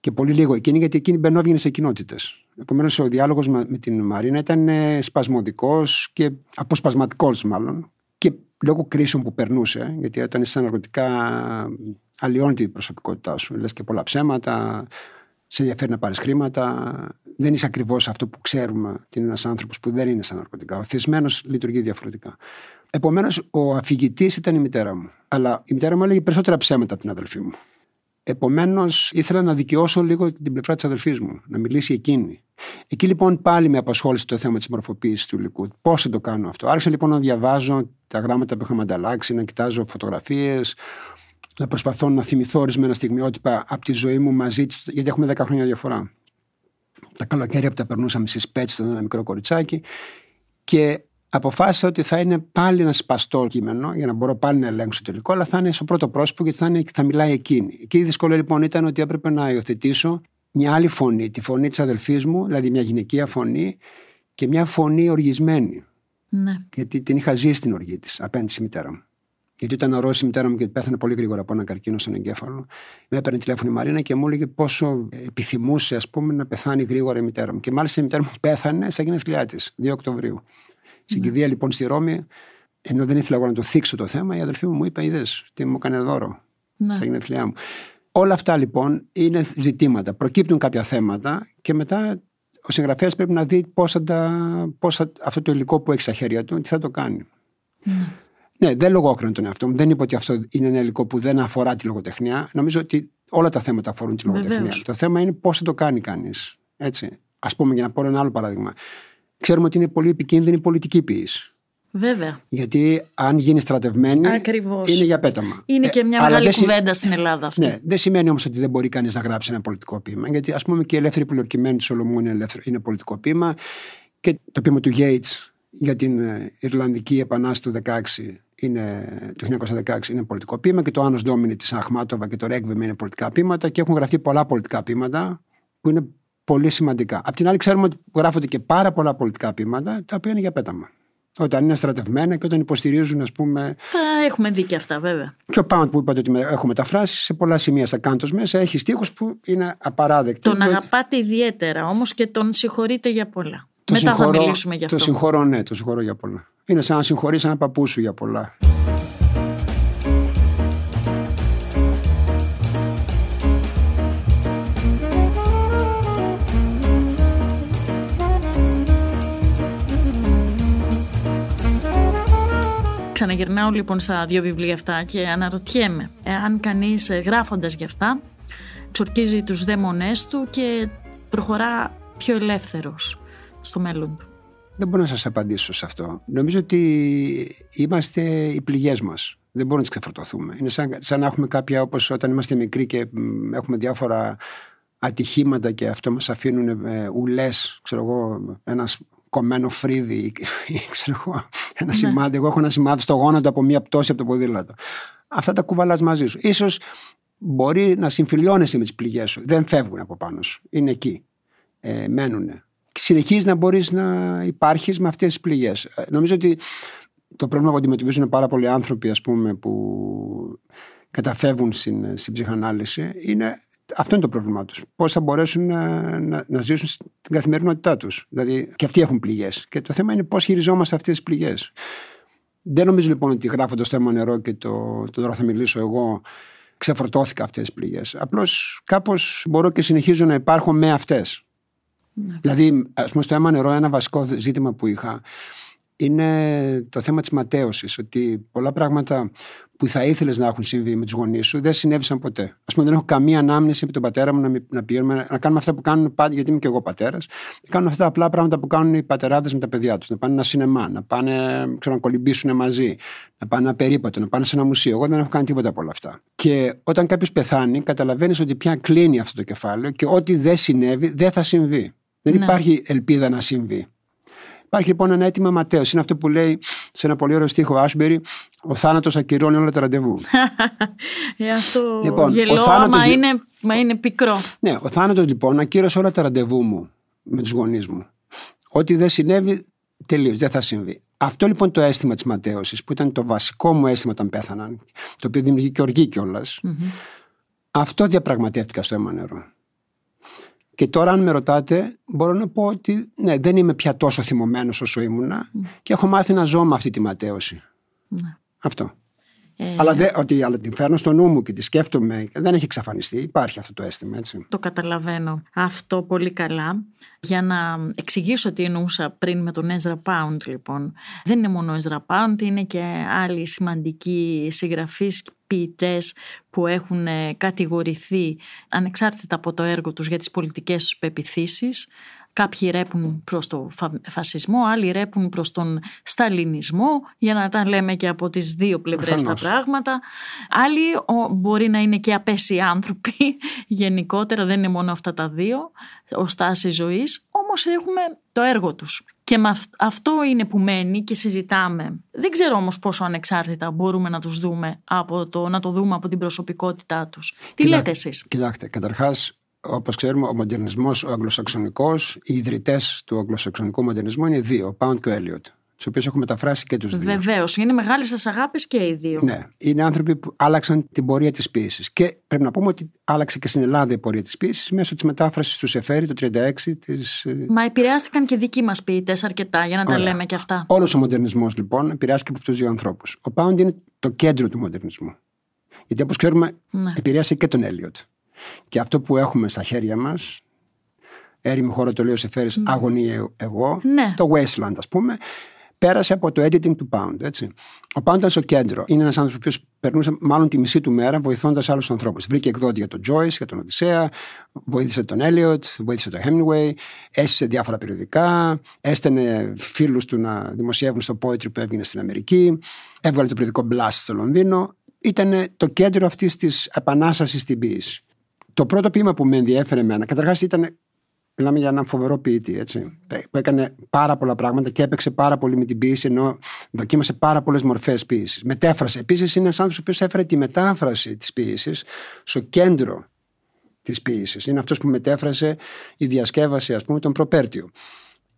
Και πολύ λίγο εκείνη, γιατί εκείνη μπαινόβγαινε σε κοινότητες. Επομένως, ο διάλογος με την Μαρίνα ήταν ε, σπασμωδικός και αποσπασματικός, μάλλον. Και λόγω κρίσεων που περνούσε, γιατί όταν είσαι ναρκωτικά, αλλοιώνει την προσωπικότητά σου. Λες και πολλά ψέματα, σε ενδιαφέρει να πάρεις χρήματα. Δεν είσαι ακριβώς αυτό που ξέρουμε ότι είναι ένας άνθρωπος που δεν είναι σαν ναρκωτικά. Ο θυσμένο λειτουργεί διαφορετικά. Επομένως, ο αφηγητής ήταν η μητέρα μου. Αλλά η μητέρα μου έλεγε περισσότερα ψέματα από την αδελφή μου. Επομένως, ήθελα να δικαιώσω λίγο την πλευρά της αδελφής μου, να μιλήσει εκείνη. Εκεί λοιπόν πάλι με απασχόλησε το θέμα της μορφοποίησης του υλικού. Πώς θα το κάνω αυτό. Άρχισα λοιπόν να διαβάζω τα γράμματα που είχαμε ανταλλάξει, να κοιτάζω φωτογραφίες, να προσπαθώ να θυμηθώ ορισμένα στιγμιότυπα από τη ζωή μου μαζί της, γιατί έχουμε 10 χρόνια διαφορά. Τα καλοκαίρια που τα περνούσαμε στις πέτσε, ένα μικρό κοριτσάκι. Και αποφάσισα ότι θα είναι πάλι ένα σπαστό κείμενο για να μπορώ πάλι να ελέγξω το υλικό, αλλά θα είναι στο πρώτο πρόσωπο γιατί θα, είναι, θα μιλάει εκείνη. Εκεί η δυσκολία λοιπόν ήταν ότι έπρεπε να υιοθετήσω μια άλλη φωνή, τη φωνή της αδελφής μου, δηλαδή μια γυναικεία φωνή και μια φωνή οργισμένη. Ναι. Γιατί την είχα ζήσει στην οργή της απέναντι στη μητέρα μου. Γιατί όταν αρρώστησε η μητέρα μου και πέθανε πολύ γρήγορα από ένα καρκίνο στον εγκέφαλο, με έπαιρνε τηλέφωνο η Μαρίνα και μου έλεγε πόσο επιθυμούσε ας πούμε, να πεθάνει γρήγορα η μητέρα μου. Και μάλιστα η μητέρα μου πέθανε στα γενέθλιά τη, 2 Οκτωβρίου. Στην ναι. κηδεία λοιπόν στη Ρώμη, ενώ δεν ήθελα εγώ να το θίξω το θέμα, η αδελφή μου μου είπε: Είδες, τι μου έκανε δώρο ναι. στα γενέθλιά μου. Όλα αυτά λοιπόν είναι ζητήματα. Προκύπτουν κάποια θέματα και μετά ο συγγραφέας πρέπει να δει πώ αυτό το υλικό που έχει στα χέρια του, τι θα το κάνει. Ναι. Ναι, δεν λογόκρινα τον εαυτό μου. Δεν είπα ότι αυτό είναι ένα υλικό που δεν αφορά τη λογοτεχνία. Νομίζω ότι όλα τα θέματα αφορούν τη λογοτεχνία. Βεβαίως. Το θέμα είναι πώς θα το κάνει κανείς. Α πούμε, για να πω ένα άλλο παράδειγμα. Ξέρουμε ότι είναι πολύ επικίνδυνη πολιτική ποιήση. Βέβαια. Γιατί αν γίνει στρατευμένη. Ακριβώς. Είναι για πέταμα. Είναι και μια ε, μεγάλη κουβέντα στην Ελλάδα αυτή. Ναι, δεν σημαίνει όμως ότι δεν μπορεί κανείς να γράψει ένα πολιτικό ποίημα. Γιατί ας πούμε και η ελεύθερη πολιορκημένη του Σολομού είναι, είναι πολιτικό ποίημα. Και το ποίημα του Yates για την ε, Ιρλανδική Επανάσταση του 16 είναι, το 1916 είναι πολιτικό ποίημα και το Άνος Ντόμινι της Αχμάτοβα και το Ρέγκβεμ είναι πολιτικά ποίηματα και έχουν γραφτεί πολλά πολιτικά ποίηματα που είναι πολύ σημαντικά. Απ' την άλλη ξέρουμε ότι γράφονται και πάρα πολλά πολιτικά ποίηματα τα οποία είναι για πέταμα. Όταν είναι στρατευμένα και όταν υποστηρίζουν, ας πούμε. Τα έχουμε δει και αυτά, βέβαια. Και ο Πάουντ που είπατε ότι έχω μεταφράσει σε πολλά σημεία στα κάντος μέσα έχει στίχους που είναι απαράδεκτοι. Τον αγαπάτε ιδιαίτερα όμως και τον συγχωρείτε για πολλά. Το Μετά συγχωρώ, θα μιλήσουμε για αυτό. Το συγχωρώ, ναι, το συγχωρώ για πολλά. Είναι σαν να συγχωρείς ένα παππού σου για πολλά. Ξαναγυρνάω λοιπόν στα δύο βιβλία αυτά και αναρωτιέμαι ε, αν κανείς ε, γράφοντας γι' αυτά τσορκίζει τους δαίμονές του και προχωρά πιο ελεύθερος στο μέλλον του. Δεν μπορώ να σας απαντήσω σε αυτό. Νομίζω ότι είμαστε οι πληγές μας. Δεν μπορούμε να τις ξεφορτωθούμε. Είναι σαν, σαν να έχουμε κάποια όπως όταν είμαστε μικροί και έχουμε διάφορα ατυχήματα και αυτό μας αφήνουν ε, ουλές, ξέρω εγώ, ένας κομμένο φρύδι ή ξέρω εγώ, ένα ναι. σημάδι. Εγώ έχω ένα σημάδι στο γόνατο από μία πτώση από το ποδήλατο. Αυτά τα κουβαλάς μαζί σου. Ίσως μπορεί να συμφιλιώνεσαι με τις πληγές σου. Δεν φεύγουν από πάνω σου. Είναι εκεί. Ε, μένουν. Συνεχίζεις να μπορείς να υπάρχεις με αυτές τις πληγές. Ε, νομίζω ότι το πρόβλημα που αντιμετωπίζουν πάρα πολλοί άνθρωποι ας πούμε, που καταφεύγουν στην, στην ψυχανάλυση είναι αυτό είναι το πρόβλημά τους. Πώς θα μπορέσουν να, να, να, ζήσουν την καθημερινότητά τους. Δηλαδή, και αυτοί έχουν πληγές. Και το θέμα είναι πώς χειριζόμαστε αυτές τις πληγές. Δεν νομίζω λοιπόν ότι γράφοντας το αίμα νερό και το, το τώρα θα μιλήσω εγώ, ξεφορτώθηκα αυτές τις πληγές. Απλώς κάπως μπορώ και συνεχίζω να υπάρχω με αυτές. Ναι. Δηλαδή, ας πούμε, στο αίμα νερό, ένα βασικό ζήτημα που είχα είναι το θέμα της ματέωσης, ότι πολλά πράγματα που θα ήθελες να έχουν συμβεί με τους γονείς σου δεν συνέβησαν ποτέ. Ας πούμε δεν έχω καμία ανάμνηση από τον πατέρα μου να, να, πηγαίνουμε, να κάνουμε αυτά που κάνουν πάντα, γιατί είμαι και εγώ πατέρας, να κάνουν αυτά τα απλά πράγματα που κάνουν οι πατεράδες με τα παιδιά τους, να πάνε ένα σινεμά, να πάνε ξέρω, να κολυμπήσουν μαζί, να πάνε ένα περίπατο, να πάνε σε ένα μουσείο. Εγώ δεν έχω κάνει τίποτα από όλα αυτά. Και όταν κάποιος πεθάνει, καταλαβαίνεις ότι πια κλείνει αυτό το κεφάλαιο και ό,τι δεν συνέβη δεν θα συμβεί. Δεν ναι. υπάρχει ελπίδα να συμβεί. Υπάρχει λοιπόν ένα αίτημα ματέο. Είναι αυτό που λέει σε ένα πολύ ωραίο στίχο Άσμπερι, ο θάνατος ακυρώνει όλα τα ραντεβού. ε, αυτό λοιπόν, γελό, θάνατος... μα, είναι, μα είναι πικρό. Ναι, ο θάνατος λοιπόν ακύρωσε όλα τα ραντεβού μου με τους γονείς μου. Ό,τι δεν συνέβη, τελείως, δεν θα συμβεί. Αυτό λοιπόν το αίσθημα της ματέωσης, που ήταν το βασικό μου αίσθημα όταν πέθαναν, το οποίο δημιουργεί και οργή κιόλας, mm-hmm. αυτό διαπραγματεύτηκα στο αίμα νερό. Και τώρα, αν με ρωτάτε, μπορώ να πω ότι ναι, δεν είμαι πια τόσο θυμωμένος όσο ήμουνα και έχω μάθει να ζω με αυτή τη ματέωση. Ναι. Αυτό. Ε... Αλλά, δε, ότι, αλλά την φέρνω στο νου μου και τη σκέφτομαι. Δεν έχει εξαφανιστεί. Υπάρχει αυτό το αίσθημα, έτσι. Το καταλαβαίνω αυτό πολύ καλά. Για να εξηγήσω τι εννοούσα πριν με τον Ezra Pound, λοιπόν. Δεν είναι μόνο ο Ezra Pound, είναι και άλλοι σημαντικοί συγγραφείς ποιητές που έχουν ε, κατηγορηθεί ανεξάρτητα από το έργο τους για τις πολιτικές τους πεπιθήσεις Κάποιοι ρέπουν προς το φασισμό, άλλοι ρέπουν προς τον σταλινισμό, για να τα λέμε και από τις δύο πλευρές τα πράγματα. Άλλοι μπορεί να είναι και απέσιοι άνθρωποι, γενικότερα δεν είναι μόνο αυτά τα δύο, ο στάση ζωής, όμως έχουμε το έργο τους. Και αυτό είναι που μένει και συζητάμε. Δεν ξέρω όμως πόσο ανεξάρτητα μπορούμε να τους δούμε, από το, να το δούμε από την προσωπικότητά τους. Τι λέτε εσείς; Κοιτάξτε, καταρχάς Όπως ξέρουμε, ο μοντερνισμός, ο αγγλοσαξονικός, οι ιδρυτές του αγγλοσαξονικού μοντερνισμού είναι δύο, ο Πάουντ και ο Έλιοτ. Τους οποίους έχω μεταφράσει και τους δύο. Βεβαίως. Είναι μεγάλες σας αγάπη και οι δύο. Ναι. Είναι άνθρωποι που άλλαξαν την πορεία της ποιήσης. Και πρέπει να πούμε ότι άλλαξε και στην Ελλάδα η πορεία της ποιήσης μέσω της μετάφρασης του Σεφέρη το 1936. Της... Ε, Μα επηρεάστηκαν και δικοί μας ποιητές αρκετά, για να τα λέμε και αυτά. Όλος ο μοντερνισμός λοιπόν επηρεάστηκε από αυτούς τους δύο ανθρώπους. Ο Πάουντ είναι το κέντρο του μοντερνισμού. Γιατί όπως ξέρουμε, ναι. επηρέασε και τον Έλιοτ. Και αυτό που έχουμε στα χέρια μας, έρημη χώρο το λέω σε φέρει mm. αγωνία εγώ, ναι. το Wasteland ας πούμε, πέρασε από το editing του Pound. Έτσι. Ο Pound ήταν στο κέντρο. Είναι ένας άνθρωπος που περνούσε μάλλον τη μισή του μέρα βοηθώντας άλλους ανθρώπους. Βρήκε εκδότη για τον Joyce, για τον Οδυσσέα, βοήθησε τον Elliot, βοήθησε τον Hemingway, έστησε διάφορα περιοδικά, έστενε φίλους του να δημοσιεύουν στο Poetry που έβγαινε στην Αμερική, έβγαλε το περιοδικό Blast στο Λονδίνο. Ήταν το κέντρο αυτής της επανάστασης στην ποιήση. Το πρώτο ποίημα που με ενδιέφερε εμένα, καταρχάς ήταν. Μιλάμε για έναν φοβερό ποιητή, έτσι, που έκανε πάρα πολλά πράγματα και έπαιξε πάρα πολύ με την ποιήση, ενώ δοκίμασε πάρα πολλές μορφές ποιήσης. Μετέφρασε. Επίσης, είναι ένας άνθρωπος που έφερε τη μετάφραση της ποιήσης στο κέντρο της ποιήσης. Είναι αυτός που μετέφρασε η διασκεύαση, ας πούμε, τον Προπέρτιο.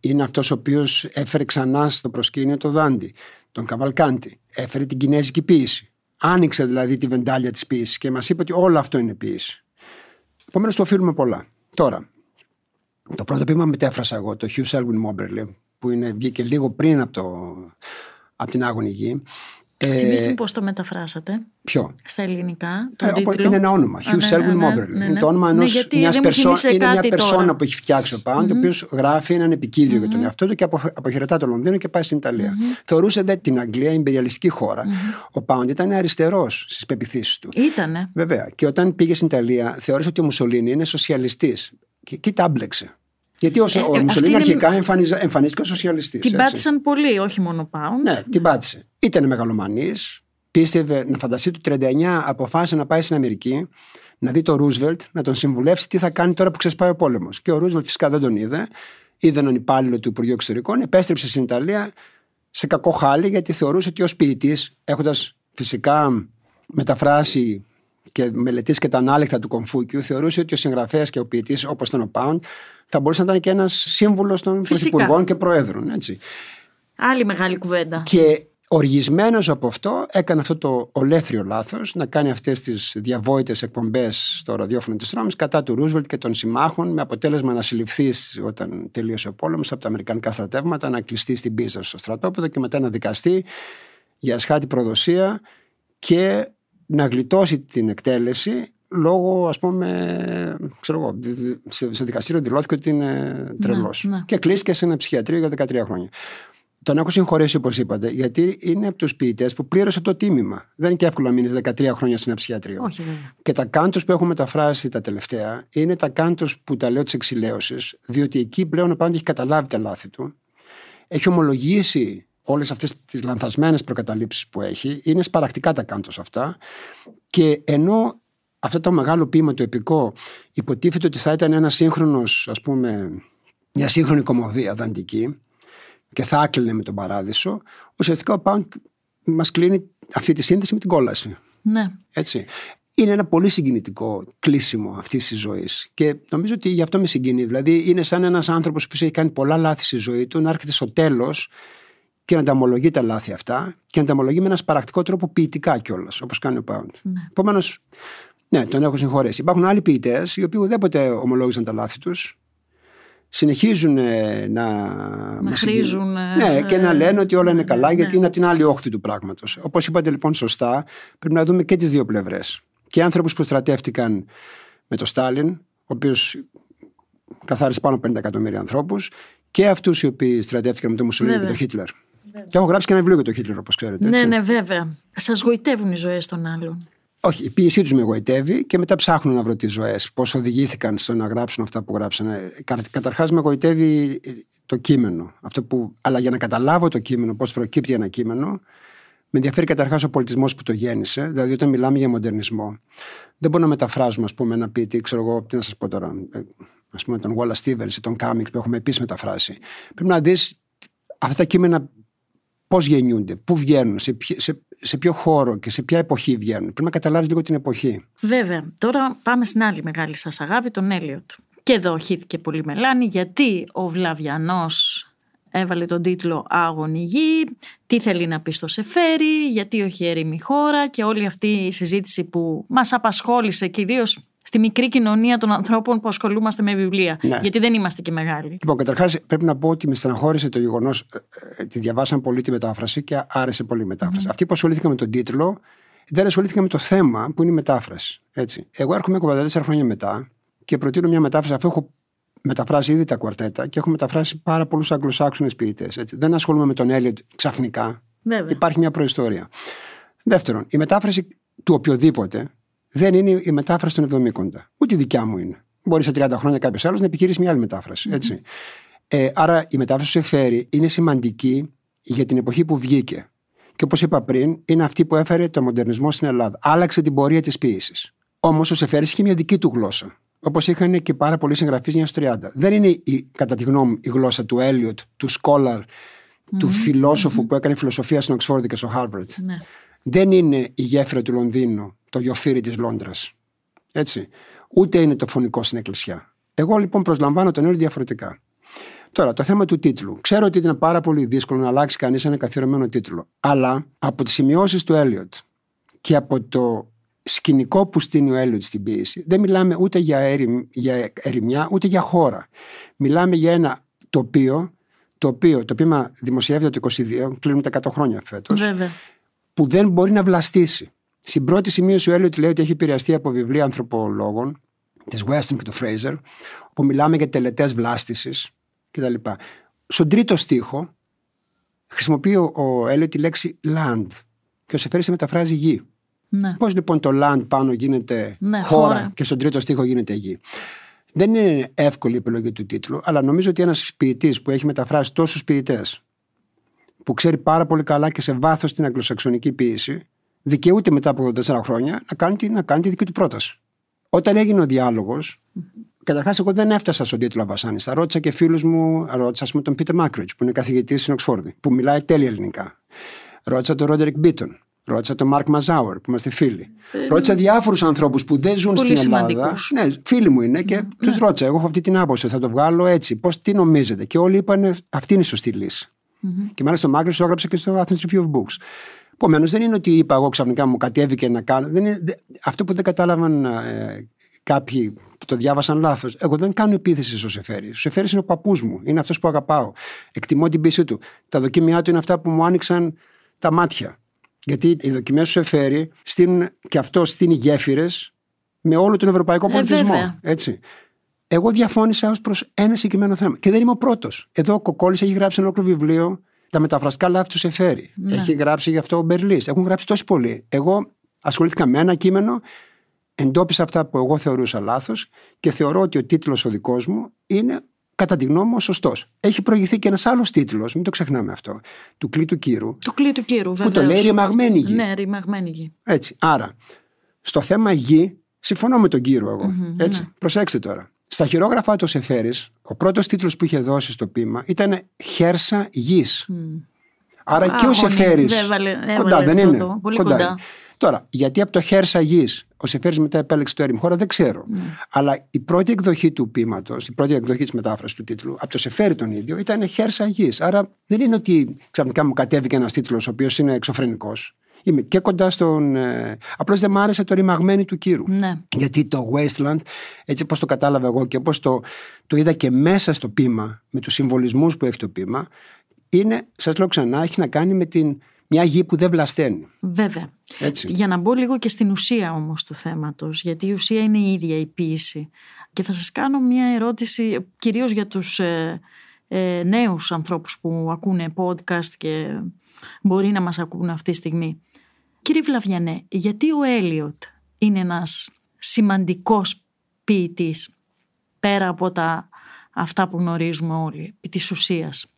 Είναι αυτός ο οποίος έφερε ξανά στο προσκήνιο το Δάντι, τον Καβαλκάντι. Έφερε την Κινέζικη ποιήση. Άνοιξε δηλαδή τη βεντάλια της ποιήσης και μας είπε ότι όλο αυτό είναι ποιήση. Επομένως το οφείλουμε πολλά. Τώρα, το πρώτο ποίημα μετέφρασα εγώ, το Hugh Selwyn Moberly, που είναι, βγήκε λίγο πριν από, το, από την Άγωνη Γη. Ε, Θυμήστε μου πώς το μεταφράσατε. Ποιο; Στα ελληνικά. Το ε, είναι ένα όνομα. Hugh ναι, Selwyn ναι, ναι, Είναι το όνομα ενός, ναι, μιας περσό... είναι μια περσόνα που έχει φτιάξει ο Πάουντ, mm-hmm. ο οποίος γράφει έναν επικίδιο mm-hmm. για τον εαυτό του και αποχαιρετά το Λονδίνο και πάει στην Ιταλία. Mm-hmm. Θεωρούσε δε, την Αγγλία υπεριαλιστική χώρα. Mm-hmm. Ο Πάουντ ήταν αριστερός στις πεπιθήσεις του. Ήτανε. Βέβαια. Και όταν πήγε στην Ιταλία, θεώρησε ότι ο Μουσολίνη είναι σοσιαλιστής. Και, και τα μπλέξε. Γιατί ο, ε, ο Μουσολίνη είναι... αρχικά εμφανίστηκε ως σοσιαλιστής. Την πάτησαν πολύ, όχι μόνο Πάουντ. Ναι, την πάτησε. Ήταν μεγαλομανής, πίστευε να φανταστεί του 39, αποφάσισε να πάει στην Αμερική, να δει τον Ρούσβελτ, να τον συμβουλεύσει τι θα κάνει τώρα που ξεσπάει ο πόλεμος. Και ο Ρούσβελτ φυσικά δεν τον είδε. Είδε έναν υπάλληλο του Υπουργείου Εξωτερικών, επέστρεψε στην Ιταλία σε κακό χάλι γιατί θεωρούσε ότι ως ποιητής, έχοντας φυσικά μεταφράσει και μελετήσεις και τα ανάλεκτα του Κομφούκιου, θεωρούσε ότι ο συγγραφέας και ο ποιητής, όπως ήταν ο Πάουντ, θα μπορούσε να ήταν και ένας σύμβουλος των πρωθυπουργών και προέδρων. Έτσι. Άλλη μεγάλη κουβέντα. Και οργισμένος από αυτό έκανε αυτό το ολέθριο λάθος να κάνει αυτές τις διαβόητες εκπομπές στο ραδιόφωνο της Ρώμης κατά του Ρούσβελτ και των συμμάχων με αποτέλεσμα να συλληφθεί όταν τελείωσε ο πόλεμος από τα Αμερικανικά στρατεύματα, να κλειστεί στην πίζα στο στρατόπεδο και μετά να δικαστεί για ασχάτη προδοσία και να γλιτώσει την εκτέλεση λόγω, ας πούμε, ξέρω εγώ, σε δικαστήριο δηλώθηκε ότι είναι τρελός. Ναι, ναι. Και κλείστηκε σε ένα ψυχιατρίο για 13 χρόνια. Τον έχω συγχωρέσει όπως είπατε, γιατί είναι από τους ποιητές που πλήρωσε το τίμημα. Δεν είναι και εύκολο να μείνεις 13 χρόνια σε ένα ψυχιατρίο. Όχι, βέβαια. Και τα κάντο που έχω μεταφράσει τα τελευταία είναι τα κάντο που τα λέω της εξηλαίωσης, διότι εκεί πλέον ο Πάντο έχει καταλάβει τα λάθη του. Έχει ομολογήσει όλες αυτές τις λανθασμένες προκαταλήψεις που έχει. Είναι σπαρακτικά τα κάντο αυτά. Και ενώ αυτό το μεγάλο ποίημα, το επικό, υποτίθεται ότι θα ήταν ένας σύγχρονος, ας πούμε, μια σύγχρονη κομμωδία δαντική και θα άκλεινε με τον παράδεισο, ουσιαστικά ο Πάουντ μας κλείνει αυτή τη σύνδεση με την κόλαση. Ναι. Έτσι. Είναι ένα πολύ συγκινητικό κλείσιμο αυτής της ζωής. Και νομίζω ότι γι' αυτό με συγκινεί. Δηλαδή, είναι σαν ένας άνθρωπος που έχει κάνει πολλά λάθη στη ζωή του να έρχεται στο τέλος και να τα ομολογεί τα λάθη αυτά και να τα ομολογεί με ένας σπαρακτικό τρόπο ποιητικά κιόλας, όπως κάνει ο Πάουντ. Ναι. Επομένως, ναι, τον έχω συγχωρέσει. Υπάρχουν άλλοι ποιητές οι οποίοι ουδέποτε ομολόγησαν τα λάθη τους. Συνεχίζουν να. Να χρήζουν. Ναι, και να λένε ότι όλα είναι ναι, καλά, ναι, γιατί ναι. είναι από την άλλη όχθη του πράγματος. Όπως είπατε λοιπόν σωστά, πρέπει να δούμε και τις δύο πλευρές. Και άνθρωπου που στρατεύτηκαν με τον Στάλιν, ο οποίος καθάρισε πάνω από 50 εκατομμύρια ανθρώπους, και αυτούς οι οποίοι στρατεύτηκαν με τον Μουσουλίνη και τον Χίτλερ. Και έχω γράψει και ένα βιβλίο για τον Χίτλερ, όπως ξέρετε. Ναι, ναι, βέβαια. Σας γοητεύουν οι ζωές των άλλων. Όχι, η πίεσή τους με εγωιτεύει και μετά ψάχνουν να βρω τις ζωές. Πώς οδηγήθηκαν στο να γράψουν αυτά που γράψανε. Καταρχάς, με εγωιτεύει το κείμενο. Αυτό που, αλλά για να καταλάβω το κείμενο, πώς προκύπτει ένα κείμενο, με ενδιαφέρει καταρχάς ο πολιτισμός που το γέννησε. Δηλαδή, όταν μιλάμε για μοντερνισμό, δεν μπορούμε να μεταφράζουμε, ας πούμε, ένα ποιητή, ξέρω εγώ, τι να σας πω τώρα, ε, ας πούμε, τον Wallace Stevens ή τον Κάμιξ που έχουμε επίσης μεταφράσει. Πρέπει να δεις αυτά τα κείμενα πώς γεννιούνται, πού βγαίνουν, σε, σε, σε ποιο χώρο και σε ποια εποχή βγαίνουν. Πρέπει να καταλάβεις λίγο την εποχή. Βέβαια. Τώρα πάμε στην άλλη μεγάλη σας αγάπη, τον Έλιοτ. Και εδώ χύθηκε πολύ μελάνη γιατί ο Βλαβιανός έβαλε τον τίτλο Άγωνη Γη, τι θέλει να πει στο Σεφέρι, γιατί όχι έρημη χώρα και όλη αυτή η συζήτηση που μας απασχόλησε κυρίως στη μικρή κοινωνία των ανθρώπων που ασχολούμαστε με βιβλία. Ναι. Γιατί δεν είμαστε και μεγάλοι. Λοιπόν, καταρχάς πρέπει να πω ότι με στεναχώρησε το γεγονός. Ε, ε, τη διαβάσαν πολύ τη μετάφραση και άρεσε πολύ η μετάφραση. Mm. Αυτοί που ασχολήθηκαν με τον τίτλο δεν ασχολήθηκαν με το θέμα που είναι η μετάφραση. Έτσι. Εγώ έρχομαι 84 χρόνια μετά και προτείνω μια μετάφραση αφού έχω μεταφράσει ήδη τα κουαρτέτα και έχω μεταφράσει πάρα πολλούς Αγγλοσάξονες ποιητές. Δεν ασχολούμαι με τον Έλιο ξαφνικά. Βέβαια. Υπάρχει μια προϊστορία. Δεύτερον, η μετάφραση του οποιοδήποτε δεν είναι η μετάφραση των 70. Ούτε η δικιά μου είναι. Μπορεί σε 30 χρόνια κάποιος άλλος να επιχειρήσει μια άλλη μετάφραση. Έτσι. Ε, άρα η μετάφραση που εφέρει είναι σημαντική για την εποχή που βγήκε. Και όπως είπα πριν, είναι αυτή που έφερε το μοντερνισμό στην Ελλάδα. Άλλαξε την πορεία της ποιήσης. Όμως ο Σεφέρη είχε μια δική του γλώσσα. Όπως είχαν και πάρα πολλοί συγγραφείς για 30. Δεν είναι, η, κατά τη γνώμη μου, η γλώσσα του Έλιοτ, του σκόλαρ, του φιλόσοφου που έκανε φιλοσοφία στην Οξφόρδη και στο Χάρβαρντ. Ναι. Δεν είναι η γέφυρα του Λονδίνου το γιοφύρι της Λόντρας. Έτσι. Ούτε είναι το φονικό στην εκκλησιά. Εγώ λοιπόν προσλαμβάνω τον Έλιοτ διαφορετικά. Τώρα, το θέμα του τίτλου. Ξέρω ότι ήταν πάρα πολύ δύσκολο να αλλάξει κανείς ένα καθιερωμένο τίτλο. Αλλά από τις σημειώσεις του Έλιοτ και από το σκηνικό που στήνει ο Έλιοτ στην ποίηση, δεν μιλάμε ούτε για, ερημ, για ερημιά ούτε για χώρα. Μιλάμε για ένα τοπίο, το οποίο το ποίημα δημοσιεύεται το 22, κλείνουν τα 100 χρόνια φέτος. που δεν μπορεί να βλαστήσει. Στην πρώτη σημείωση ο Έλιοτ λέει ότι έχει επηρεαστεί από βιβλία ανθρωπολόγων της Weston και του Fraser, που μιλάμε για τελετές βλάστησης κτλ. Στον τρίτο στίχο χρησιμοποιεί ο Έλιοτ τη λέξη land και ο Σεφέρη μεταφράζει γη. Ναι. Πώς λοιπόν το land πάνω γίνεται Ναι, χώρα, χώρα. και στον τρίτο στίχο γίνεται γη. Δεν είναι εύκολη η επιλογή του τίτλου, αλλά νομίζω ότι ένας ποιητής που έχει μεταφράσει τόσους ποιητές, που ξέρει πάρα πολύ καλά και σε βάθος την αγγλοσαξονική ποίηση, δικαιούται μετά από 84 χρόνια να κάνει, τη- να κάνει τη δική του πρόταση. Όταν έγινε ο διάλογος, καταρχάς, εγώ δεν έφτασα στον τίτλο Αβασάνιστα. Ρώτησα και φίλους μου, ρώτησα ας πούμε, τον Πίτερ Μάκριτ, που είναι καθηγητής στην Οξφόρδη, που μιλάει τέλεια ελληνικά. Ρώτησα τον Ρόντερικ Μπίτον. Ρώτησα τον Μάρκ Μαζάουερ, που είμαστε φίλοι. Ρώτησα διάφορους ανθρώπους που δεν ζουν Ε, Πολύ στην Ελλάδα. σημαντικούς. Ναι, φίλοι μου είναι και τους ρώτησα. Εγώ έχω αυτή την άποψη. Θα το βγάλω έτσι. Πώς, τι νομίζετε; Και όλοι είπαν αυτή είναι η σωστή λύση. Και μάλιστα ο Μάκριτ το έγραψε και στο Athens Review of Books. Επομένως, δεν είναι ότι είπα εγώ ξαφνικά μου κατέβηκε να κάνω. Δεν είναι, δε- αυτό που δεν κατάλαβαν ε, κάποιοι που το διάβασαν λάθος. Εγώ δεν κάνω επίθεση στο Σεφέρι. Ο Σεφέρι είναι ο παππούς μου. Είναι αυτός που αγαπάω. Εκτιμώ την πίστη του. Τα δοκίμια του είναι αυτά που μου άνοιξαν τα μάτια. Γιατί οι δοκιμές του Σεφέρι στείλουν και αυτό στείνει γέφυρες με όλο τον ευρωπαϊκό Ε, πολιτισμό. βέβαια. έτσι. Εγώ διαφώνησα ως προς ένα συγκεκριμένο θέμα. Και δεν είμαι ο πρώτος. Εδώ ο Κοκόλης έχει γράψει ένα ολόκληρο βιβλίο. Τα μεταφραστικά λάθη του Σεφέρι. Ναι. Έχει γράψει γι' αυτό ο Μπερλής. Έχουν γράψει τόσοι πολλοί. Εγώ ασχολήθηκα με ένα κείμενο, εντόπισα αυτά που εγώ θεωρούσα λάθος και θεωρώ ότι ο τίτλος ο δικός μου είναι κατά τη γνώμη μου ο σωστός. Έχει προηγηθεί και ένας άλλος τίτλος, μην το ξεχνάμε αυτό, του Κλήτου Κύρου, Του κλείτου κύρου, βέβαια. που το λέει ρημαγμένη γη. Ναι, ρημαγμένη γη. Έτσι. Άρα, στο θέμα γη, συμφωνώ με τον κύριο εγώ. Έτσι. ναι. Προσέξτε τώρα. Στα χειρόγραφα του Σεφέρης, ο πρώτος τίτλος που είχε δώσει στο ποίημα ήταν Χέρσα γης. Άρα Α, και ο γονεί, Σεφέρης. δεν βάλε- έβαλε Κοντά, δεν αυτό είναι. το, πολύ κοντά. είναι. Τώρα, γιατί από το Χέρσα γης ο Σεφέρης μετά επέλεξε το έρημο χώρα, δεν ξέρω. Ναι. Αλλά η πρώτη εκδοχή του ποίηματο, η πρώτη εκδοχή της μετάφρασης του τίτλου, από το Σεφέρη τον ίδιο, ήταν Χέρσα γης. Άρα δεν είναι ότι ξαφνικά μου κατέβηκε ένας τίτλος ο οποίος είναι εξωφρενικός. Είμαι και κοντά στον. Ε, Απλώς δεν μ' άρεσε το ρημαγμένη του κύρου. Ναι. Γιατί το Wasteland, έτσι όπως το κατάλαβα εγώ και όπως το, το είδα και μέσα στο πείμα, με τους συμβολισμούς που έχει το πείμα, είναι, σας λέω ξανά, έχει να κάνει με την, μια γη που δεν βλασταίνει. Βέβαια. Έτσι. Για να μπω λίγο και στην ουσία όμως του θέματος, γιατί η ουσία είναι η ίδια η ποίηση. Και θα σας κάνω μια ερώτηση κυρίως για τους ε, ε, νέους ανθρώπους που ακούνε podcast και μπορεί να μας ακούν αυτή τη στιγμή. Κύριε Βλαβιανέ, γιατί ο Έλιοτ είναι ένας σημαντικός ποιητής πέρα από τα, αυτά που γνωρίζουμε όλοι, επί της ουσίας,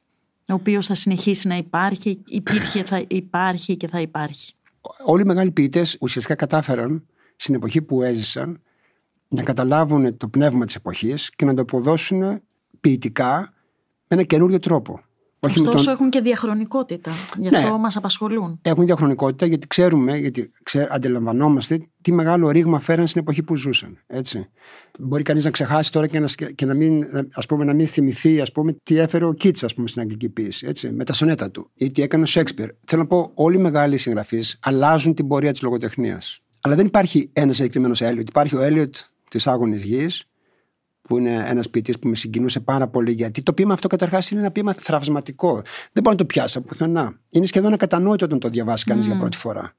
ο οποίος θα συνεχίσει να υπάρχει, υπήρχε, θα υπάρχει και θα υπάρχει. Όλοι οι μεγάλοι ποιητές ουσιαστικά κατάφεραν στην εποχή που έζησαν να καταλάβουν το πνεύμα της εποχής και να το αποδώσουν ποιητικά με ένα καινούριο τρόπο. Όχι με Ωστόσο τον- έχουν και διαχρονικότητα, γι' Ναι. αυτό μας απασχολούν. έχουν διαχρονικότητα γιατί ξέρουμε, γιατί ξέ, αντιλαμβανόμαστε τι μεγάλο ρήγμα φέραν στην εποχή που ζούσαν. Έτσι. Μπορεί κανείς να ξεχάσει τώρα και να, σκε- και να, μην, ας πούμε, να μην θυμηθεί ας πούμε, τι έφερε ο Κίτς ας πούμε, στην αγγλική ποίηση, έτσι, με τα σονέτα του ή τι έκανε ο Σέξπιρ. Θέλω να πω, όλοι οι μεγάλοι συγγραφείς αλλάζουν την πορεία της λογοτεχνίας. Αλλά δεν υπάρχει ένας συγκεκριμένος Έλιοτ. Υπάρχει ο Έλιοτ της Άγωνης Γης, που είναι ένας ποιητής που με συγκινούσε πάρα πολύ, γιατί το ποίημα αυτό καταρχάς είναι ένα ποίημα θραυσματικό. Δεν μπορεί να το πιάσει από πουθενά. Είναι σχεδόν ακατανόητο όταν το διαβάσει κανείς για πρώτη φορά.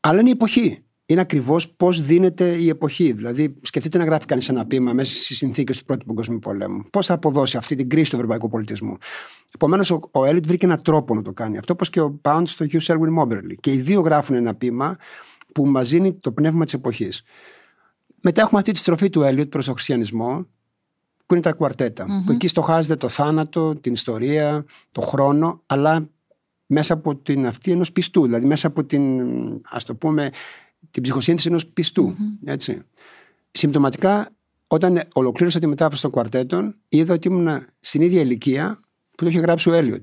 Αλλά είναι η εποχή. Είναι ακριβώς πώς δίνεται η εποχή. Δηλαδή, σκεφτείτε να γράφει κανείς ένα ποίημα μέσα στις συνθήκες του Πρώτου Παγκοσμίου Πολέμου. Πώς θα αποδώσει αυτή την κρίση του ευρωπαϊκού πολιτισμού. Επομένως, ο, ο Έλιτ βρήκε έναν τρόπο να το κάνει. Αυτό όπως και ο Πάουντ στο Hugh Selwyn Moberly. Και οι δύο γράφουν ένα ποίημα που μας δίνει το πνεύμα της εποχής. Μετά έχουμε αυτή τη στροφή του Έλιοτ προς τον χριστιανισμό, που είναι τα κουαρτετα Που εκεί στοχάζεται το θάνατο, την ιστορία, το χρόνο, αλλά μέσα από την αυτή ενός πιστού. Δηλαδή μέσα από την, ας το πούμε, την ψυχοσύνθεση ενός πιστού. Έτσι. Συμπτωματικά, όταν ολοκλήρωσα τη μετάφραση των κουαρτέτων, είδα ότι ήμουν στην ίδια ηλικία που το είχε γράψει ο Έλιοτ.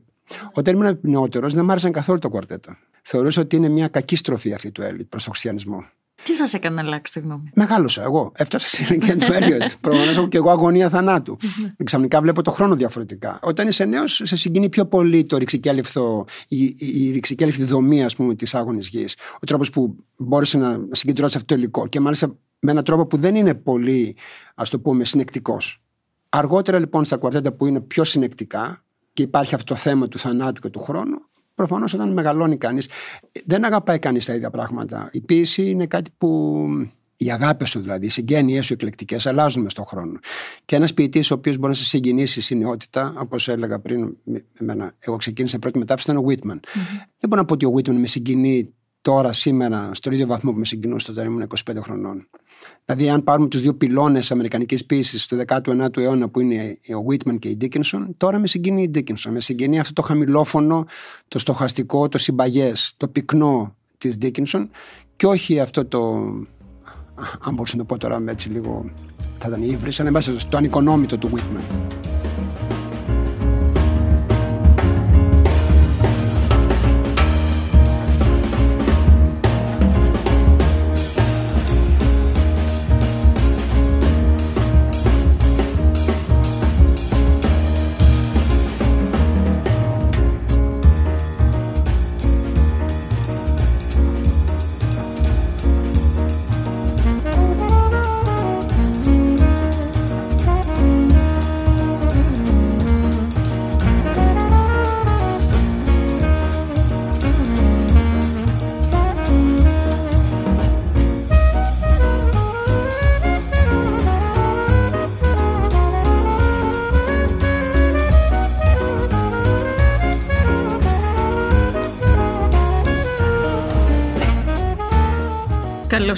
Όταν ήμουν νεότερος, δεν μ' άρεσαν καθόλου τα κουαρτέτα. Θεωρούσα ότι είναι μια κακή στροφή αυτή του Έλιοτ προς τον χριστιανισμό. Τι σας έκανε να αλλάξετε γνώμη; Μεγάλωσα εγώ. Έφτασα στην ηλικία του Έλιοτ. Προφανώ έχω και εγώ αγωνία θανάτου. Ξαφνικά βλέπω το χρόνο διαφορετικά. Όταν είσαι νέος, σε συγκινεί πιο πολύ το ρηξικέλευθο, η, η, η ρηξικέλευθη δομή ας πούμε, της άγωνης γης. Ο τρόπος που μπόρεσε να συγκεντρώσει αυτό το υλικό. Και μάλιστα με έναν τρόπο που δεν είναι πολύ, ας το πούμε, συνεκτικός. Αργότερα λοιπόν στα κουαρτέτα που είναι πιο συνεκτικά και υπάρχει αυτό το θέμα του θανάτου και του χρόνου, Προφανώς όταν μεγαλώνει κανείς, δεν αγαπάει κανείς τα ίδια πράγματα. Η ποίηση είναι κάτι που οι αγάπη σου δηλαδή, οι συγγένειές σου εκλεκτικές αλλάζουν μες στον χρόνο. Και ένας ποιητής ο οποίος μπορεί να σε συγκινήσει στην νεότητα, όπως έλεγα πριν, εμένα, εγώ ξεκίνησα πρώτη μετάφραση, ήταν ο Whitman. Mm-hmm. Δεν μπορώ να πω ότι ο Whitman με συγκινεί τώρα, σήμερα, στον ίδιο βαθμό που με συγκινούσε όταν ήμουν 25 χρονών. Δηλαδή, αν πάρουμε τους δύο πυλώνες Αμερικανικής ποιήση του 19ου αιώνα, που είναι ο Whitman και η Dickinson, τώρα με συγκινεί η Dickinson. Με συγκινεί αυτό το χαμηλόφωνο, το στοχαστικό, το συμπαγές, το πυκνό της Dickinson και όχι αυτό το. Αν μπορούσα να το πω τώρα με έτσι λίγο. Θα ήταν ύβρις, αλλά μέσα στο ανοικονόμητο του Whitman.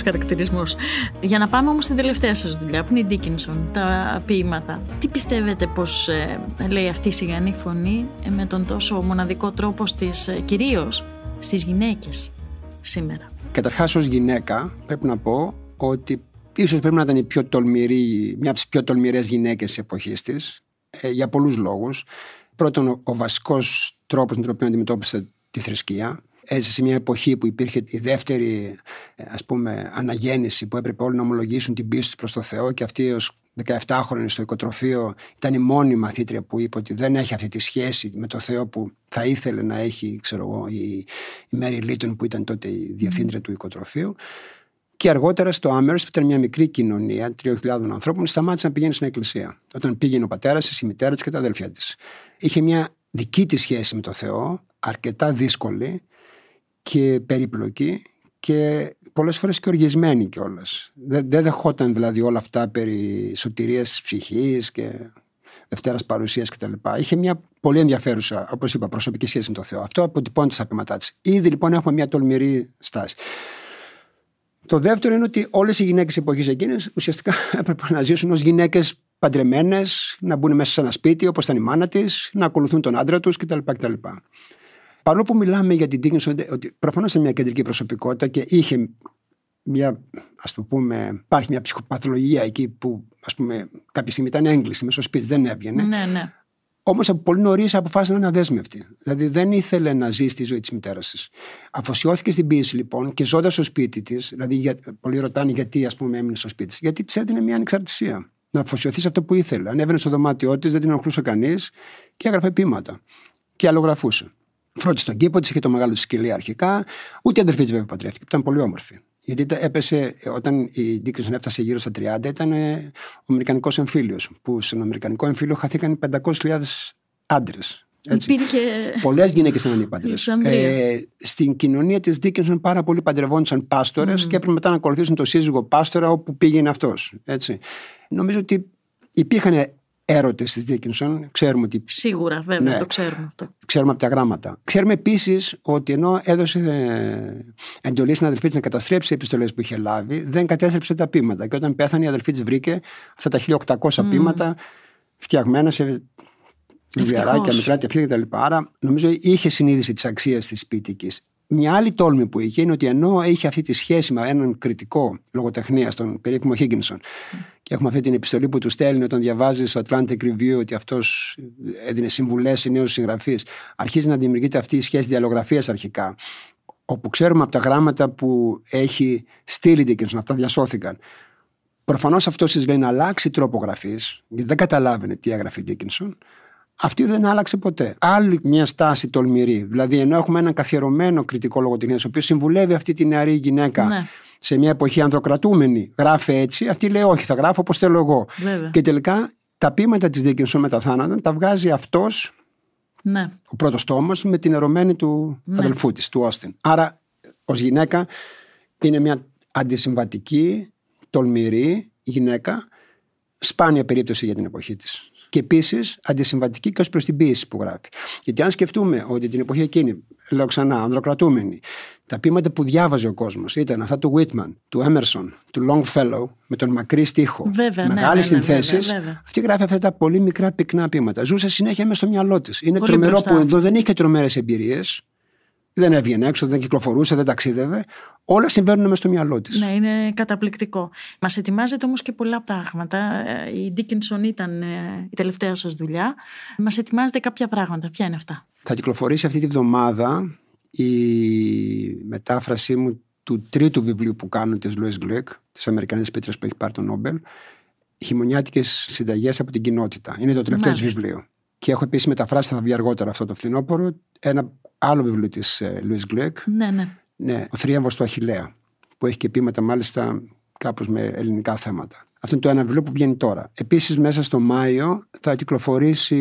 Χαρακτηρισμό. Για να πάμε όμως στην τελευταία σας δουλειά, που είναι η Dickinson, τα ποίηματα. Τι πιστεύετε πως ε, λέει αυτή η σιγανή φωνή ε, με τον τόσο μοναδικό τρόπο στις ε, κυρίως στις γυναίκες σήμερα; Καταρχάς, ως γυναίκα, πρέπει να πω ότι ίσως πρέπει να ήταν η πιο τολμηρή, μια από τις πιο τολμηρές γυναίκες της εποχής της, ε, για πολλούς λόγους. Πρώτον, ο, ο βασικός τρόπος με τον οποίο αντιμετώπισε τη θρησκεία έζησε σε μια εποχή που υπήρχε η δεύτερη ας πούμε, αναγέννηση που έπρεπε όλοι να ομολογήσουν την πίστη προς το Θεό και αυτή ως 17χρονη στο οικοτροφείο ήταν η μόνη μαθήτρια που είπε ότι δεν έχει αυτή τη σχέση με το Θεό που θα ήθελε να έχει ξέρω εγώ, η, η Μέρι Λίτον που ήταν τότε η διευθύντρια του οικοτροφείου. Και αργότερα στο Άμερ, που ήταν μια μικρή κοινωνία 3.000 ανθρώπων, σταμάτησε να πηγαίνει στην εκκλησία. Όταν πήγαινε ο πατέρας της, η μητέρα της και τα αδέλφια της. Είχε μια δική της σχέση με το Θεό, αρκετά δύσκολη, και περίπλοκη και πολλές φορές και οργισμένη κιόλας. Δεν, δεν δεχόταν δηλαδή όλα αυτά περί σωτηρίας της ψυχής και Δευτέρας παρουσίας κτλ. Είχε μια πολύ ενδιαφέρουσα, όπως είπα, προσωπική σχέση με το Θεό. Αυτό αποτυπώνεται στα πείματά της. Ήδη λοιπόν έχουμε μια τολμηρή στάση. Το δεύτερο είναι ότι όλες οι γυναίκες εποχής εκείνης ουσιαστικά έπρεπε να ζήσουν ως γυναίκες παντρεμένες, να μπουν μέσα σε ένα σπίτι όπως ήταν η μάνα της, να ακολουθούν τον άντρα τους κτλ. κτλ. Παρόλο που μιλάμε για την Dickinson, ότι προφανώς είναι μια κεντρική προσωπικότητα και είχε μια, ας το πούμε, υπάρχει μια ψυχοπαθολογία εκεί που ας πούμε κάποια στιγμή ήταν έγκληση μέσα στο σπίτι, δεν έβγαινε. Ναι, ναι. Όμως από πολύ νωρίς αποφάσισε να είναι αδέσμευτη. Δηλαδή δεν ήθελε να ζει στη ζωή της μητέρας της. Αφοσιώθηκε στην πίεση λοιπόν και ζώντας στο σπίτι της, δηλαδή για, πολλοί ρωτάνε γιατί ας πούμε έμεινε στο σπίτι της, γιατί της έδινε μια ανεξαρτησία. Να αφοσιωθείς σε αυτό που ήθελε. Ανέβαινε στο δωμάτιό της, δεν την ενοχλούσε κανείς και έγραφε πείματα. Και αλλογραφούσε. Φρόντισε τον κήπο της, είχε το μεγάλο της σκυλί αρχικά. Ούτε η αδερφή της βέβαια παντρεύτηκε, ήταν πολύ όμορφη. Γιατί έπεσε, όταν η Ντίκινσον έφτασε γύρω στα 30, ήταν ε, ο Αμερικανικός εμφύλιος. Που στον Αμερικανικό εμφύλιο χαθήκαν 500.000 άντρες. Υπήρχε. Πολλές γυναίκες ήταν ανήπαντρες. Ε, στην κοινωνία της Ντίκινσον πάρα πολλοί παντρευόντουσαν πάστορες mm. και έπρεπε μετά να ακολουθήσουν το σύζυγο πάστορα όπου πήγαινε αυτός. Νομίζω ότι υπήρχαν έρωτες της Δίκινσον. Ξέρουμε ότι. Σίγουρα, βέβαια, ναι, το ξέρουμε αυτό. Ξέρουμε από τα γράμματα. Ξέρουμε επίσης ότι ενώ έδωσε ε, εντολή στην αδελφή της να καταστρέψει τι επιστολές που είχε λάβει, δεν κατέστρεψε τα πείματα. Και όταν πέθανε, η αδελφή της βρήκε αυτά τα 1800 mm. πείματα φτιαγμένα σε βιβλιαράκια, μικρά και κτλ. Άρα νομίζω είχε συνείδηση της αξίας της σπίτικη. Μια άλλη τόλμη που είχε είναι ότι ενώ είχε αυτή τη σχέση με έναν κριτικό λογοτεχνία, τον περίφημο Χίγκινσον, και έχουμε αυτή την επιστολή που του στέλνει όταν διαβάζει στο Atlantic Review ότι αυτός έδινε συμβουλές σε νέους συγγραφείς, αρχίζει να δημιουργείται αυτή η σχέση διαλογραφίας αρχικά. Όπου ξέρουμε από τα γράμματα που έχει στείλει Dickinson, αυτά διασώθηκαν. Προφανώς αυτός της λέει να αλλάξει τρόπο γραφής, γιατί δεν καταλάβαινε τι έγραφε Dickinson αυτή δεν άλλαξε ποτέ. Άλλη μια στάση τολμηρή. Δηλαδή, ενώ έχουμε έναν καθιερωμένο κριτικό λογοτεχνία, ο οποίος συμβουλεύει αυτή τη νεαρή γυναίκα ναι. σε μια εποχή ανδροκρατούμενη, γράφει έτσι, αυτή λέει: Όχι, θα γράφω όπως θέλω εγώ. Βέβαια. Και τελικά τα πείματα της Δίκυνσον με τα θάνατον τα βγάζει αυτός Ναι. Ο πρώτος τόμος με την ερωμένη του Ναι. αδελφού της, του Όστιν. Άρα, ως γυναίκα, είναι μια αντισυμβατική, τολμηρή γυναίκα, σπάνια περίπτωση για την εποχή της. Και επίσης αντισυμβατική και ως προς την ποιήση που γράφει. Γιατί αν σκεφτούμε ότι την εποχή εκείνη, λέω ξανά, ανδροκρατούμενη, τα ποίηματα που διάβαζε ο κόσμος ήταν αυτά του Whitman, του Emerson, του Longfellow, με τον μακρύ στίχο, Βέβαια, ναι, μεγάλες βέβαια, συνθέσεις. βέβαια, βέβαια. Αυτή γράφει αυτά τα πολύ μικρά πυκνά ποίηματα. Ζούσε συνέχεια μέσα στο μυαλό της. Είναι Πολύ τρομερό μπροστά. που εδώ δεν είχε τρομερές εμπειρίες. Δεν έβγαινε έξω, δεν κυκλοφορούσε, δεν ταξίδευε. Όλα συμβαίνουν μέσα στο μυαλό της. Ναι, είναι καταπληκτικό. Μας ετοιμάζετε όμως και πολλά πράγματα. Ε, Η Dickinson ήταν ε, η τελευταία σας δουλειά. Μας ετοιμάζετε κάποια πράγματα. Ποια είναι αυτά; Θα κυκλοφορήσει αυτή τη βδομάδα η μετάφρασή μου του τρίτου βιβλίου που κάνω της Louis Gluck, της Αμερικανής Πίτρας που έχει πάρει το Νόμπελ, «Χειμωνιάτικες συνταγές από την κοινότητα». Είναι το τελευταίο της Μάλιστα. βιβλίο. Και έχω επίσης μεταφράσει, θα βγει αργότερα αυτό το φθινόπωρο, ένα άλλο βιβλίο της ε, Louis Gluck, Ναι, ναι. ναι, «Ο θρίαμβος του Αχιλέα», που έχει και ποίηματα μάλιστα κάπως με ελληνικά θέματα. Αυτό είναι το ένα βιβλίο που βγαίνει τώρα. Επίσης μέσα στο Μάιο θα κυκλοφορήσει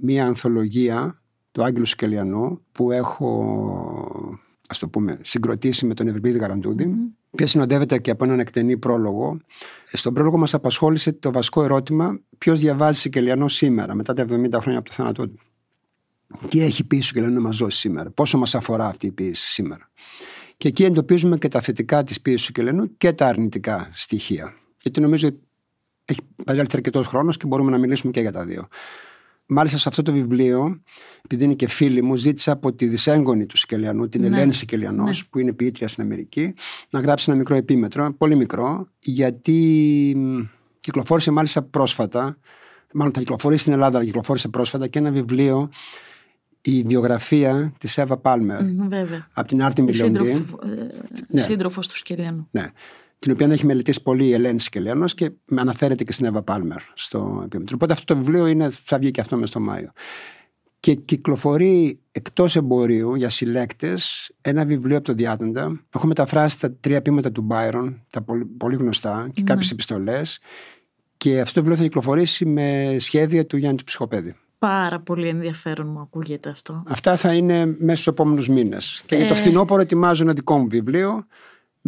μία ανθολογία του Άγγελου Σκελιανού που έχω ας το πούμε, συγκροτήσει με τον Ευρυπίδη Γαραντούδη, η οποία συνοδεύεται και από έναν εκτενή πρόλογο. Στον πρόλογο μας απασχόλησε το βασικό ερώτημα ποιος διαβάζει Σικελιανό σήμερα, μετά τα 70 χρόνια από το θάνατό του. Τι έχει πει ο Σικελιανό να μας δώσει σήμερα, πόσο μας αφορά αυτή η ποιήση σήμερα. Και εκεί εντοπίζουμε και τα θετικά της ποιήσης του Σικελιανού και τα αρνητικά στοιχεία. Γιατί νομίζω έχει παρέλθει αρκετός χρόνος και μπορούμε να μιλήσουμε και για τα δύο. Μάλιστα σε αυτό το βιβλίο, επειδή είναι και φίλη μου, ζήτησα από τη δυσέγγονη του Σικελιανού, την Ναι. Ελένη Σικελιανός, Ναι. που είναι ποιήτρια στην Αμερική, να γράψει ένα μικρό επίμετρο, πολύ μικρό, γιατί μ, κυκλοφόρησε μάλιστα πρόσφατα, μάλλον θα κυκλοφορήσει στην Ελλάδα, αλλά κυκλοφόρησε πρόσφατα και ένα βιβλίο, η βιογραφία της Εύα Πάλμερ, Μμμ, Βέβαια. από την Άρτη Η Μιλιοντή. σύντροφο, ε, Ναι. σύντροφος του Σκελιανού. Ναι. Την οποία έχει μελετήσει πολύ η Ελένη Σκελιανός και αναφέρεται και στην Εύα Πάλμερ στο επίμετρο. Οπότε αυτό το βιβλίο είναι, θα βγει και αυτό μέσα στο Μάιο. Και κυκλοφορεί εκτός εμπορίου για συλλέκτες ένα βιβλίο από το Διάτοντα. Έχω μεταφράσει τα τρία ποίηματα του Μπάιρον, τα πολύ, πολύ γνωστά και Ναι. κάποιες επιστολές. Και αυτό το βιβλίο θα κυκλοφορήσει με σχέδια του Γιάννη του Ψυχοπέδη. Πάρα πολύ ενδιαφέρον μου ακούγεται αυτό. Αυτά θα είναι μέσα στους επόμενους μήνες. Και για το Ε. φθινόπωρο ετοιμάζω ένα δικό μου βιβλίο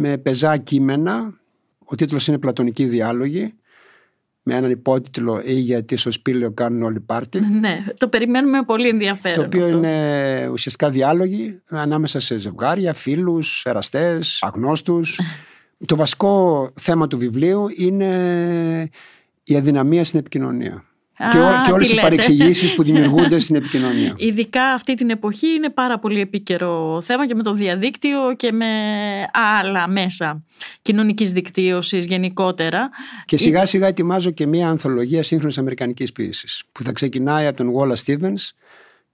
με πεζά κείμενα. Ο τίτλος είναι «Πλατωνική διάλογη» με έναν υπότιτλο «Ή γιατί στο σπήλαιο κάνουν όλοι πάρτι». ναι, το περιμένουμε με πολύ ενδιαφέρον. Το οποίο αυτό. είναι ουσιαστικά διάλογοι ανάμεσα σε ζευγάρια, φίλους, εραστές, αγνώστους. το βασικό θέμα του βιβλίου είναι η αδυναμία στην επικοινωνία. Α, και, ό, και όλες τι οι λέτε. παρεξηγήσεις που δημιουργούνται στην επικοινωνία. Ειδικά αυτή την εποχή είναι πάρα πολύ επίκαιρο θέμα και με το διαδίκτυο και με άλλα μέσα κοινωνικής δικτύωσης γενικότερα. Και σιγά σιγά ετοιμάζω και μια ανθολογία σύγχρονης αμερικανικής ποιήσης που θα ξεκινάει από τον Wallace Stevens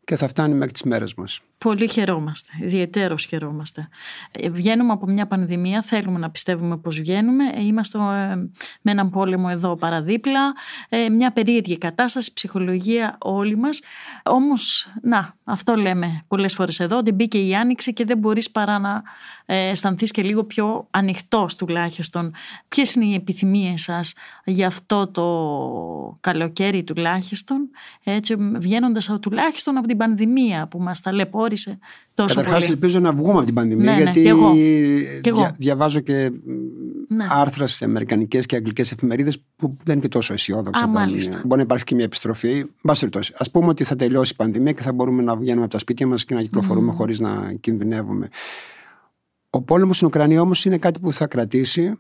και θα φτάνει μέχρι τις μέρες μας. Πολύ χαιρόμαστε, ιδιαίτερος χαιρόμαστε. Ε, Βγαίνουμε από μια πανδημία, θέλουμε να πιστεύουμε πως βγαίνουμε. Ε, Είμαστε ε, με έναν πόλεμο εδώ παραδίπλα, ε, μια περίεργη κατάσταση, ψυχολογία όλοι μας. Όμως, να, αυτό λέμε πολλές φορές εδώ, ότι μπήκε η Άνοιξη και δεν μπορείς παρά να ε, αισθανθείς και λίγο πιο ανοιχτός τουλάχιστον. Ποιες είναι οι επιθυμίες σας για αυτό το καλοκαίρι τουλάχιστον, έτσι βγαίνοντας από- τουλάχιστον από την πανδημία που μας ταλαιπώρησε τόσο Καταρχάς πολύ. ελπίζω να βγούμε από την πανδημία Ναι, ναι, γιατί κι εγώ. Κι εγώ. δια- διαβάζω και Ναι. άρθρα σε αμερικανικές και αγγλικές εφημερίδες που δεν είναι και τόσο αισιόδοξα. Α, τα μάλιστα. μηνύματα. Μπορεί να υπάρξει και μια επιστροφή. Μπας περιπτώσει. Ας πούμε ότι θα τελειώσει η πανδημία και θα μπορούμε να βγαίνουμε από τα σπίτια μας και να κυκλοφορούμε χωρίς να κινδυνεύουμε. Ο πόλεμος στην Ουκρανία όμως είναι κάτι που θα κρατήσει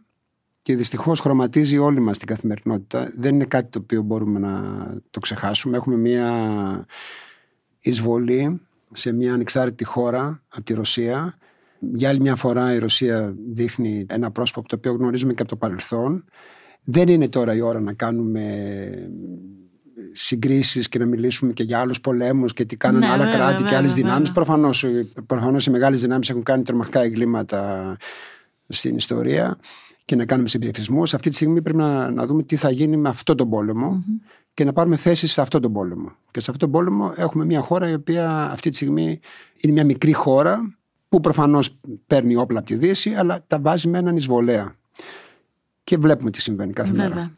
και δυστυχώς χρωματίζει όλη μας την καθημερινότητα. Δεν είναι κάτι το οποίο μπορούμε να το ξεχάσουμε. Έχουμε μια εισβολή σε μια ανεξάρτητη χώρα από τη Ρωσία. Για άλλη μια φορά η Ρωσία δείχνει ένα πρόσωπο το οποίο γνωρίζουμε και από το παρελθόν. Δεν είναι τώρα η ώρα να κάνουμε συγκρίσεις και να μιλήσουμε και για άλλους πολέμους και τι κάνουν Ναι, άλλα βέβαια, κράτη και βέβαια, άλλες δυνάμεις. βέβαια. Προφανώς, προφανώς οι μεγάλες δυνάμεις έχουν κάνει τρομακτικά εγκλήματα στην ιστορία και να κάνουμε συμπληκτισμούς. Αυτή τη στιγμή πρέπει να, να δούμε τι θα γίνει με αυτό τον πολεμο και να πάρουμε θέση σε αυτό τον πόλεμο. Και σε αυτό τον πόλεμο έχουμε μια χώρα η οποία αυτή τη στιγμή είναι μια μικρή χώρα που προφανώς παίρνει όπλα από τη Δύση αλλά τα βάζει με έναν εισβολέα. Και βλέπουμε τι συμβαίνει κάθε μέρα. Βέβαια.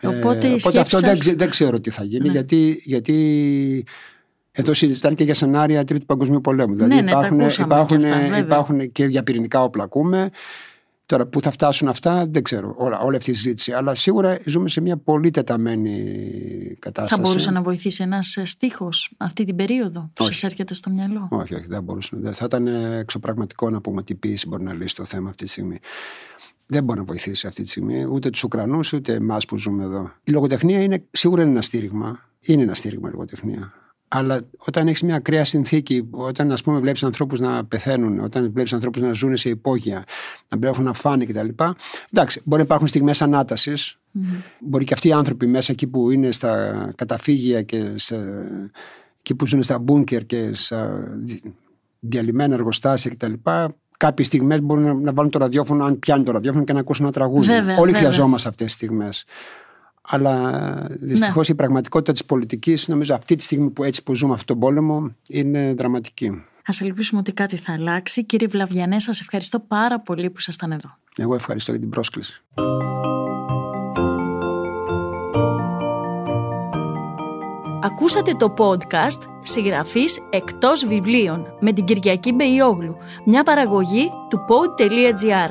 Ε, Οπότε, η οπότε αυτό σκέψη δεν, σας- ξε- δεν ξέρω τι θα γίνει Ναι. γιατί, γιατί Εδώ συζητάνε και για σενάρια Τρίτου Παγκοσμίου Πολέμου. Δηλαδή ναι, ναι, υπάρχουν, υπάρχουν, και, αυτά, υπάρχουν και για πυρηνικά όπλα ακούμε. Τώρα που θα φτάσουν αυτά δεν ξέρω όλα, όλη αυτή η συζήτηση. Αλλά σίγουρα ζούμε σε μια πολύ τεταμένη κατάσταση. Θα μπορούσε να βοηθήσει ένας στίχος αυτή την περίοδο; Που σας έρχεται στο μυαλό; Όχι, όχι, δεν μπορούσε. Θα ήταν εξωπραγματικό να πούμε ότι η πίεση μπορεί να λύσει το θέμα αυτή τη στιγμή. Δεν μπορεί να βοηθήσει αυτή τη στιγμή ούτε τους Ουκρανούς ούτε εμάς που ζούμε εδώ. Η λογοτεχνία είναι σίγουρα είναι ένα στήριγμα. Είναι ένα στήριγμα η λογοτεχνία. Αλλά όταν έχεις μια ακραία συνθήκη, όταν ας πούμε βλέπεις ανθρώπους να πεθαίνουν, όταν βλέπεις ανθρώπους να ζουν σε υπόγεια, να μην έχουν να φάνε κτλ. Εντάξει, μπορεί να υπάρχουν στιγμές ανάτασης. Μπορεί και αυτοί οι άνθρωποι μέσα εκεί που είναι στα καταφύγια και σε, εκεί που ζουν στα μπούνκερ και στα διαλυμένα εργοστάσια κτλ. Κάποιες στιγμές μπορούν να, βάλουν το ραδιόφωνο, αν πιάνει το ραδιόφωνο και να ακούσουν ένα τραγούδι. Βέβαια, Όλοι βέβαια. χρειαζόμαστε αυτές τις στιγμές. Αλλά δυστυχώς Ναι. η πραγματικότητα της πολιτικής, νομίζω αυτή τη στιγμή που έτσι που ζούμε αυτόν τον πόλεμο, είναι δραματική. Α ελπίσουμε ότι κάτι θα αλλάξει. Κύριε Βλαβιανέ, σας ευχαριστώ πάρα πολύ που ήσασταν εδώ. Εγώ ευχαριστώ για την πρόσκληση. Ακούσατε το podcast «Συγγραφής εκτός βιβλίων» με την Κυριακή Μπεϊόγλου, μια παραγωγή του pod.gr.